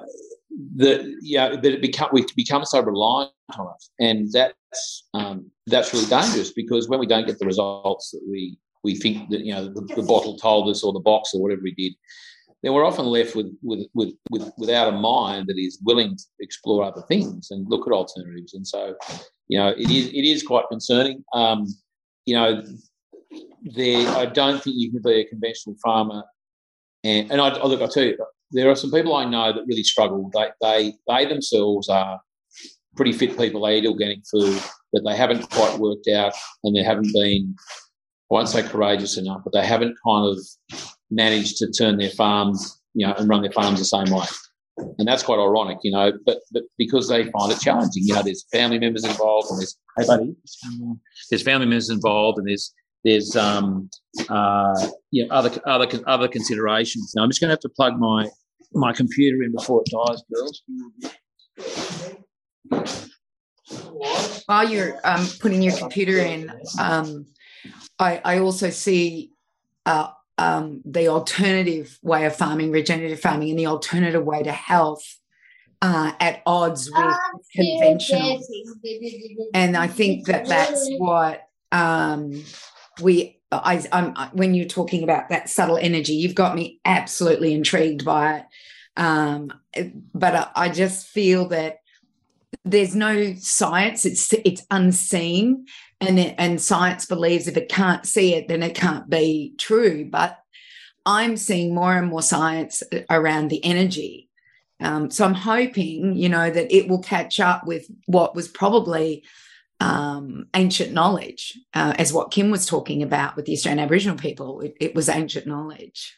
that yeah that it become we become so reliant on it, and that's um, that's really dangerous because when we don't get the results that we we think that you know the, the, bottle told us or the box or whatever we did, then we're often left with, with with with without a mind that is willing to explore other things and look at alternatives. And so, you know, it is it is quite concerning. Um, you know, there I don't think you can be a conventional farmer. And, and I, I look, I tell you, there are some people I know that really struggle. They they they themselves are pretty fit people. They eat organic food, but they haven't quite worked out, and they haven't been. I won't say courageous enough, but they haven't kind of managed to turn their farms, you know, and run their farms the same way. And that's quite ironic, you know. But but because they find it challenging, you know, there's family members involved, and there's hey buddy, there's family members involved, and there's there's um, uh, you know, other other other considerations. Now I'm just going to have to plug my my computer in before it dies, girls. While you're um, putting your computer in, um, I, I, also see uh, um, the alternative way of farming, regenerative farming, and the alternative way to health uh, at odds with conventional. And I think that that's what um, we I, I'm when you're talking about that subtle energy, you've got me absolutely intrigued by it. Um, but I, I just feel that there's no science; it's it's unseen, and it, and science believes if it can't see it, then it can't be true. But I'm seeing more and more science around the energy. Um, so I'm hoping, you know, that it will catch up with what was probably um, ancient knowledge, uh, as what Kim was talking about with the Australian Aboriginal people. It, it was ancient knowledge.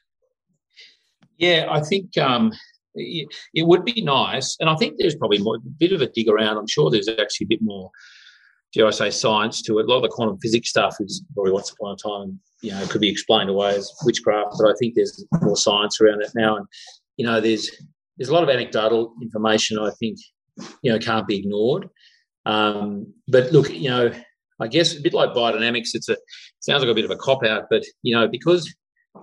Yeah, I think um, it, it, would be nice, and I think there's probably more, a bit of a dig around. I'm sure there's actually a bit more, dare I say, science to it. A lot of the quantum physics stuff is probably once upon a time, you know, could be explained away as witchcraft, but I think there's more science around it now, and you know, there's there's a lot of anecdotal information. I think you know can't be ignored. Um, but look, you know, I guess a bit like biodynamics. It's a sounds like a bit of a cop out, but you know because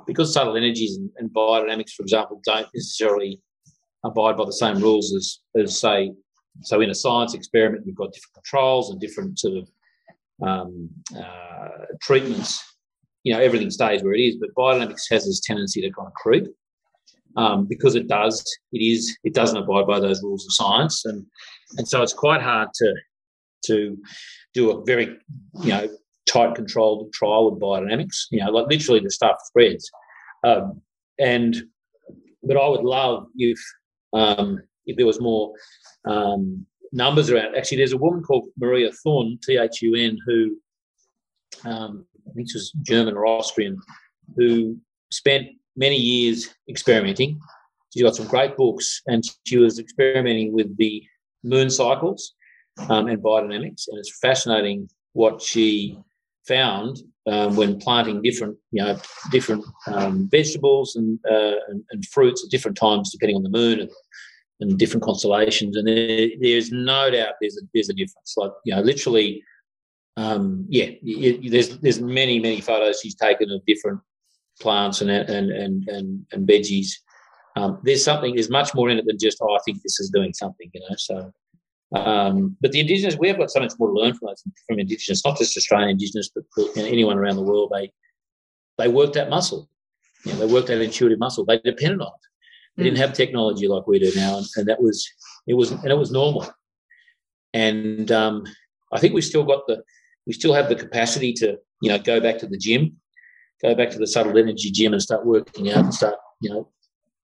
because subtle energies and, and biodynamics, for example, don't necessarily abide by the same rules as as say so in a science experiment you've got different controls and different sort of um, uh, treatments. You know everything stays where it is, but biodynamics has this tendency to kind of creep um, because it does. It is. It doesn't abide by those rules of science, and and so it's quite hard to to do a very you know tight controlled trial with biodynamics. You know, like literally the stuff spreads. Um, and but I would love if um, if there was more um, numbers around. Actually, there's a woman called Maria Thun, T H U N, who um, I think she was German or Austrian, who spent many years experimenting. She's got some great books, and she was experimenting with the moon cycles um, and biodynamics, and it's fascinating what she found um, when planting different, you know, different um, vegetables and, uh, and, and fruits at different times, depending on the moon and, and different constellations. And there, there's no doubt there's a, there's a difference. Like you know, literally, um, yeah, it, there's there's many many photos she's taken of different plants and and and and, and veggies. Um, there's something. There's much more in it than just oh, I think this is doing something. You know, so. Um, but the Indigenous, we have got so much more to learn from from Indigenous, not just Australian Indigenous, but you know, anyone around the world. They they work that muscle. You know, they work that intuitive muscle. They depended on it. They didn't mm. have technology like we do now, and, and that was it was and it was normal. And um, I think we still got the we still have the capacity to you know go back to the gym go back to the subtle energy gym and start working out and start, you know,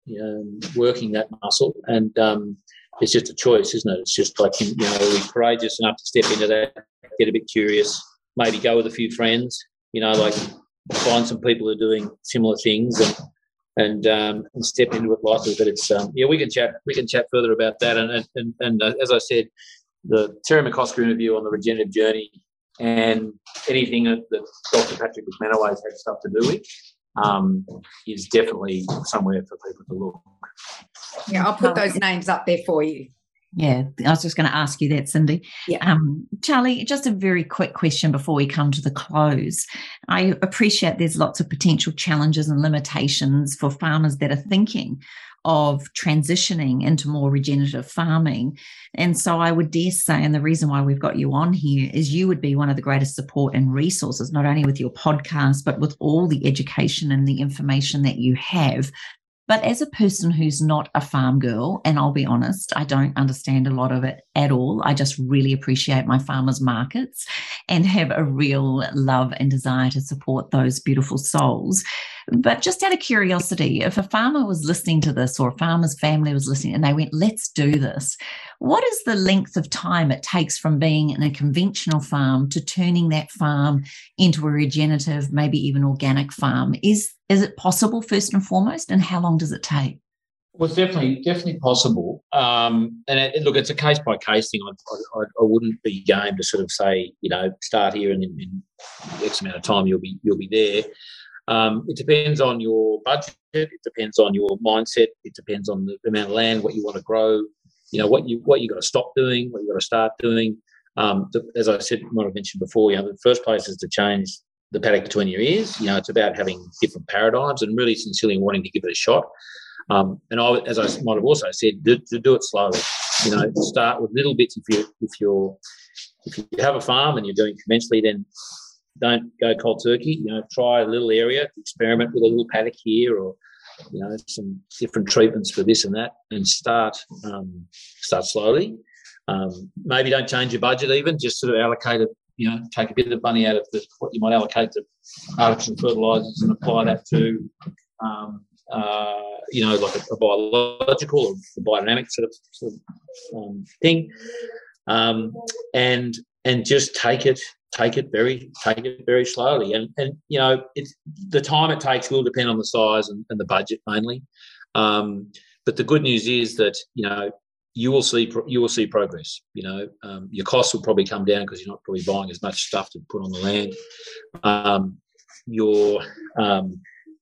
you know working that muscle. And um, it's just a choice, isn't it? It's just like, you know, are we courageous enough to step into that, get a bit curious, maybe go with a few friends, you know, like find some people who are doing similar things and and um, and step into it lightly. But it's um, yeah, we can chat we can chat further about that. And and and uh, as I said, the Terry McCosker interview on the regenerative journey and anything that, that Dr. Patrick MacManaway's had stuff to do with um, is definitely somewhere for people to look. Yeah, I'll put those names up there for you. Yeah, I was just going to ask you that, Cyndi. Yeah. Um, Charlie, just a very quick question before we come to the close. I appreciate there's lots of potential challenges and limitations for farmers that are thinking of transitioning into more regenerative farming. And so I would dare say, and the reason why we've got you on here is you would be one of the greatest support and resources, not only with your podcast, but with all the education and the information that you have but as a person who's not a farm girl, and I'll be honest, I don't understand a lot of it at all. I just really appreciate my farmers markets and have a real love and desire to support those beautiful souls. But just out of curiosity, if a farmer was listening to this or a farmer's family was listening and they went, let's do this, what is the length of time it takes from being in a conventional farm to turning that farm into a regenerative, maybe even organic farm? Is, is it possible, first and foremost? And how long does it take? Well, it's definitely definitely possible. Um, and it, look, it's a case by case thing. I, I, I, wouldn't be game to sort of say, you know, start here and in, in X amount of time you'll be you'll be there. Um, it depends on your budget. It depends on your mindset. It depends on the amount of land, what you want to grow. You know what you what you got to stop doing, what you got to start doing. Um, the, as I said, might have mentioned before, you know, the first place is to change the paddock between your ears. You know, it's about having different paradigms and really sincerely wanting to give it a shot. Um, and I, as I might have also said, to, do it slowly. You know, start with little bits. If you if you're if you have a farm and you're doing conventionally, then don't go cold turkey. You know, try a little area, experiment with a little paddock here, or you know, some different treatments for this and that, and start um, start slowly. Um, maybe don't change your budget even. Just sort of allocate it. You know, take a bit of money out of the, what you might allocate to artificial fertilizers and apply that to, um, uh, you know, like a, a biological or biodynamic sort of, sort of um, thing, um, and and just take it take it very take it very slowly. And and you know it's the time it takes will depend on the size and, and the budget mainly. Um, but the good news is that you know you will see you will see progress you know um, your costs will probably come down because you're not probably buying as much stuff to put on the land um, your um,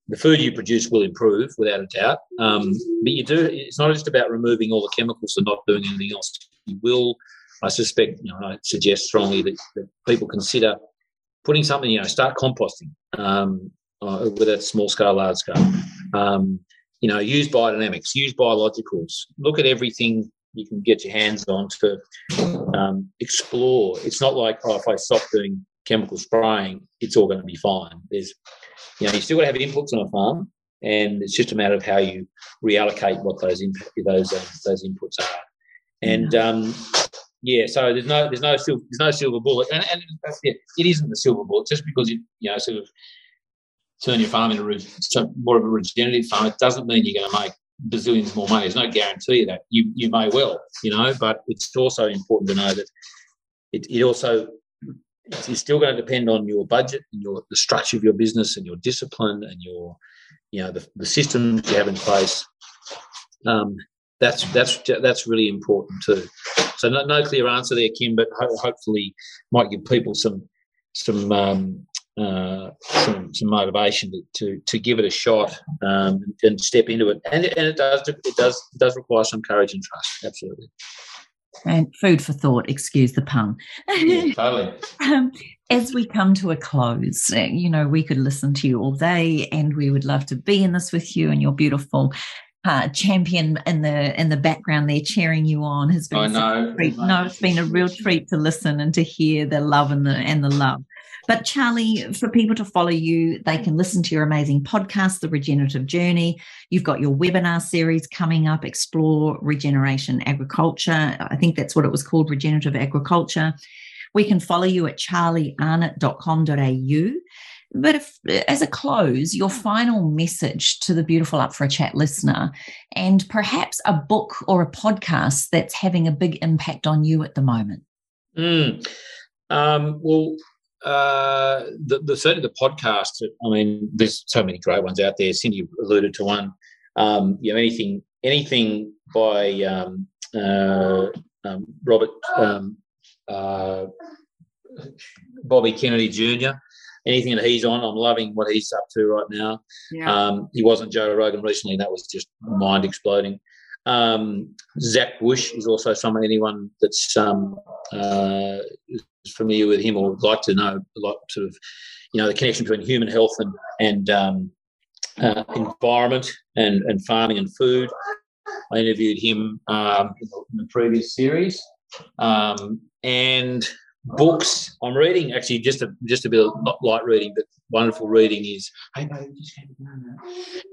the food you produce will improve without a doubt um, but you do it's not just about removing all the chemicals and not doing anything else you will I suspect, you know, I suggest strongly that, that people consider putting something, you know, start composting, um, uh, whether it's small scale, large scale. Um, you know, use biodynamics, use biologicals. Look at everything you can get your hands on to um, explore. It's not like, oh, if I stop doing chemical spraying, it's all going to be fine. There's, you know, you still got to have inputs on a farm, and it's just a matter of how you reallocate what those input, those uh, those inputs are. And um, yeah, so there's no there's no silver there's no silver bullet, and, and it, it isn't the silver bullet just because you you know sort of turn your farm into re- more of a regenerative farm. It doesn't mean you're going to make bazillions more money. There's no guarantee of that. You you may well, you know, but it's also important to know that it, it also it's still going to depend on your budget and your the structure of your business and your discipline and your you know the, the systems you have in place. Um, that's that's that's really important too. So no, no clear answer there, Kim, but ho- hopefully might give people some some um, uh, some, some motivation to, to, to give it a shot um, and step into it. And, and it does it does it does require some courage and trust. Absolutely. And food for thought. Excuse the pun. Yeah, totally. um, as we come to a close, uh, you know, we could listen to you all day, and we would love to be in this with you and your beautiful uh, champion in the in the background there cheering you on has been I know. No, it's been a real treat to listen and to hear the love and the and the love. But Charlie, for people to follow you, they can listen to your amazing podcast, The Regenerative Journey. You've got your webinar series coming up, Explore Regeneration Agriculture. I think that's what it was called, Regenerative Agriculture. We can follow you at charliearnott.com.au. But if, as a close, your final message to the beautiful Up for a Chat listener, and perhaps a book or a podcast that's having a big impact on you at the moment. Mm. Um, well, uh, the, the certainly the podcast. I mean, there's so many great ones out there. Cyndi alluded to one. Um, you know, anything anything by um, uh, um, Robert um, uh, Bobby Kennedy Jr. Anything that he's on, I'm loving what he's up to right now. Yeah. Um, he wasn't Joe Rogan recently, and that was just mind exploding. Um, Zach Bush is also someone, anyone that's um, uh, familiar with him or would like to know a lot, sort of, you know, the connection between human health and and um, uh, environment and and farming and food. I interviewed him um, in, the, previous series, um, and books I'm reading actually just a just a bit of not light reading, but wonderful reading is hey baby,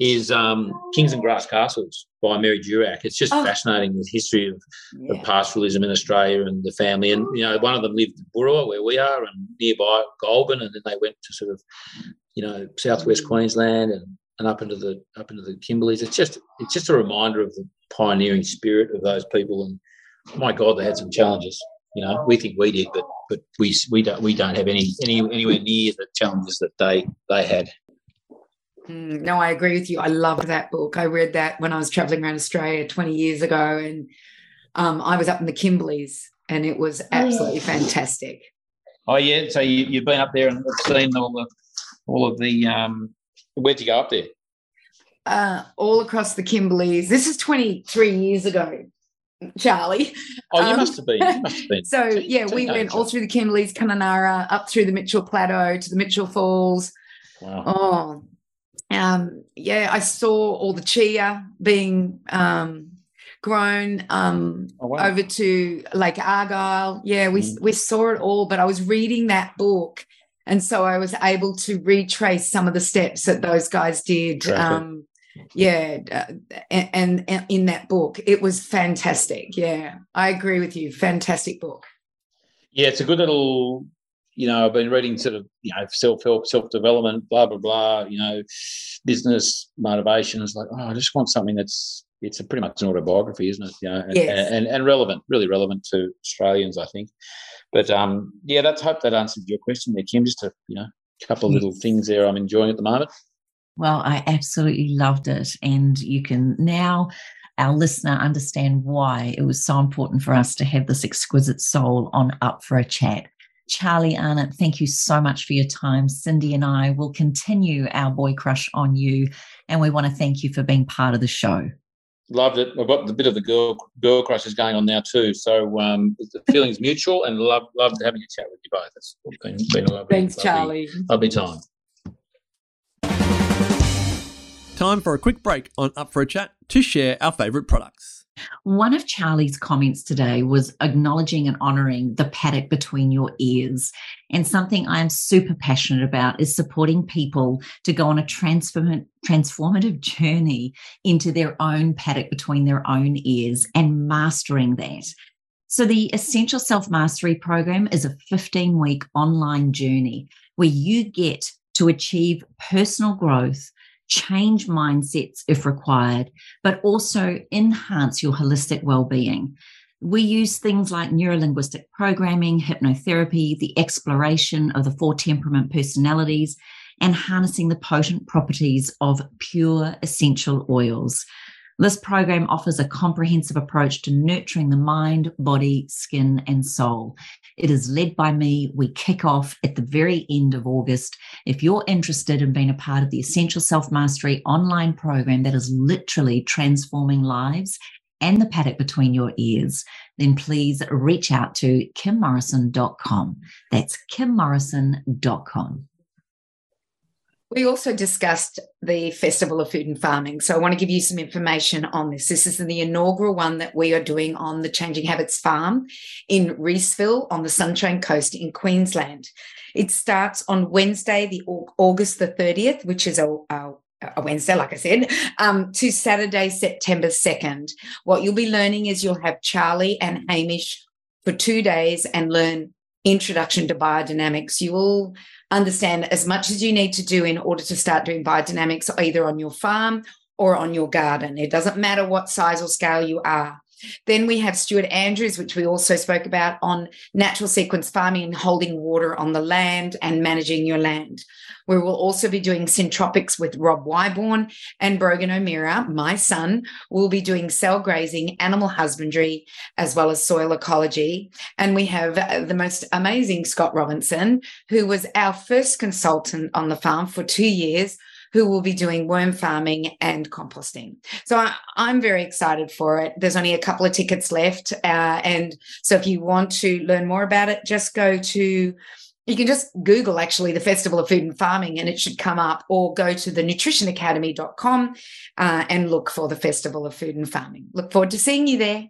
is um, Kings in Grass Castles by Mary Durack. It's just oh. fascinating the history of, yeah. of, pastoralism in Australia and the family. And you know, one of them lived in Boorowa where we are, and nearby Goulburn, and then they went to sort of you know southwest. Queensland and, and up into the up into the Kimberleys. It's just it's just a reminder of the pioneering spirit of those people. And my God, they had some challenges. You know, we think we did, but but we we don't we don't have any any anywhere near the challenges that they they had. Mm, no, I agree with you. I love that book. I read that when I was traveling around Australia 20 years ago, and um, I was up in the Kimberleys, and it was absolutely fantastic. Oh yeah, so you, you've been up there and seen all the all of the um, where'd you go up there? Uh, all across the Kimberleys. This is 23 years ago. Charlie. Oh, you um, must have been. You must have been. so yeah, we went all through the Kimberleys, Kununurra, up through the Mitchell Plateau to the Mitchell Falls. Wow. Oh, um, yeah, I saw all the chia being um, grown um, oh, wow. over to Lake Argyle. Yeah, we mm. we saw it all, but I was reading that book, and so I was able to retrace some of the steps that those guys did. Um, yeah uh, and, and, in that book it was fantastic. Yeah i agree with you. Fantastic book. Yeah it's a good little you know i've been reading sort of you know self-help self-development blah blah blah you know business motivation. Is like oh i just want something that's it's a pretty much an autobiography isn't it? You know and, yes. and, and relevant really relevant to australians i think. But um yeah that's hope that answered your question there kim. Just a you know couple of little things there i'm enjoying at the moment well, I absolutely loved it. And you can now, our listener, understand why it was so important for us to have this exquisite soul on Up for a Chat. Charlie Arnott, thank you so much for your time. Cyndi and I will continue our boy crush on you. And we want to thank you for being part of the show. loved it. I've got the bit of the girl girl crush is going on now too. So um, the feeling's mutual, and love loved having a chat with you both. It's been, been a lovely, Thanks, lovely, Charlie. lovely time. Time for a quick break on Up for a Chat to share our favourite products. One of Charlie's comments today was acknowledging and honoring the paddock between your ears. And something I am super passionate about is supporting people to go on a transform- transformative journey into their own paddock between their own ears and mastering that. So, the Essential Self Mastery Program is a 15 week online journey where you get to achieve personal growth change mindsets if required, but also enhance your holistic well-being. We use things like neurolinguistic programming, hypnotherapy, the exploration of the four temperament personalities, and harnessing the potent properties of pure essential oils. This program offers a comprehensive approach to nurturing the mind, body, skin, and soul. It is led by me. We kick off at the very end of August. If you're interested in being a part of the Essential Self Mastery online program that is literally transforming lives and the paddock between your ears, then please reach out to kimmorrison.com. That's kimmorrison.com. We also discussed the Festival of Food and Farming. So I want to give you some information on this. This is the inaugural one that we are doing on the Changing Habits Farm in Reesville on the Sunshine Coast in Queensland. It starts on Wednesday, the August the 30th, which is a, a a Wednesday, like I said, um, to Saturday, September 2nd. What you'll be learning is you'll have Charlie and Hamish for two days and learn introduction to biodynamics. You will understand as much as you need to do in order to start doing biodynamics either on your farm or on your garden. It doesn't matter what size or scale you are. Then we have Stuart Andrews, which we also spoke about on natural sequence farming and holding water on the land and managing your land. We will also be doing syntropics with Rob Wyborn and Brogan O'Meara, my son, will be doing cell grazing, animal husbandry, as well as soil ecology. And we have uh, the most amazing Scott Robinson, who was our first consultant on the farm for two years who will be doing worm farming and composting. So I, am very excited for it. There's only a couple of tickets left. Uh, and so if you want to learn more about it, just go to you can just Google actually the Festival of Food and Farming and it should come up, or go to the nutritionacademy.com uh, and look for the Festival of Food and Farming. Look forward to seeing you there.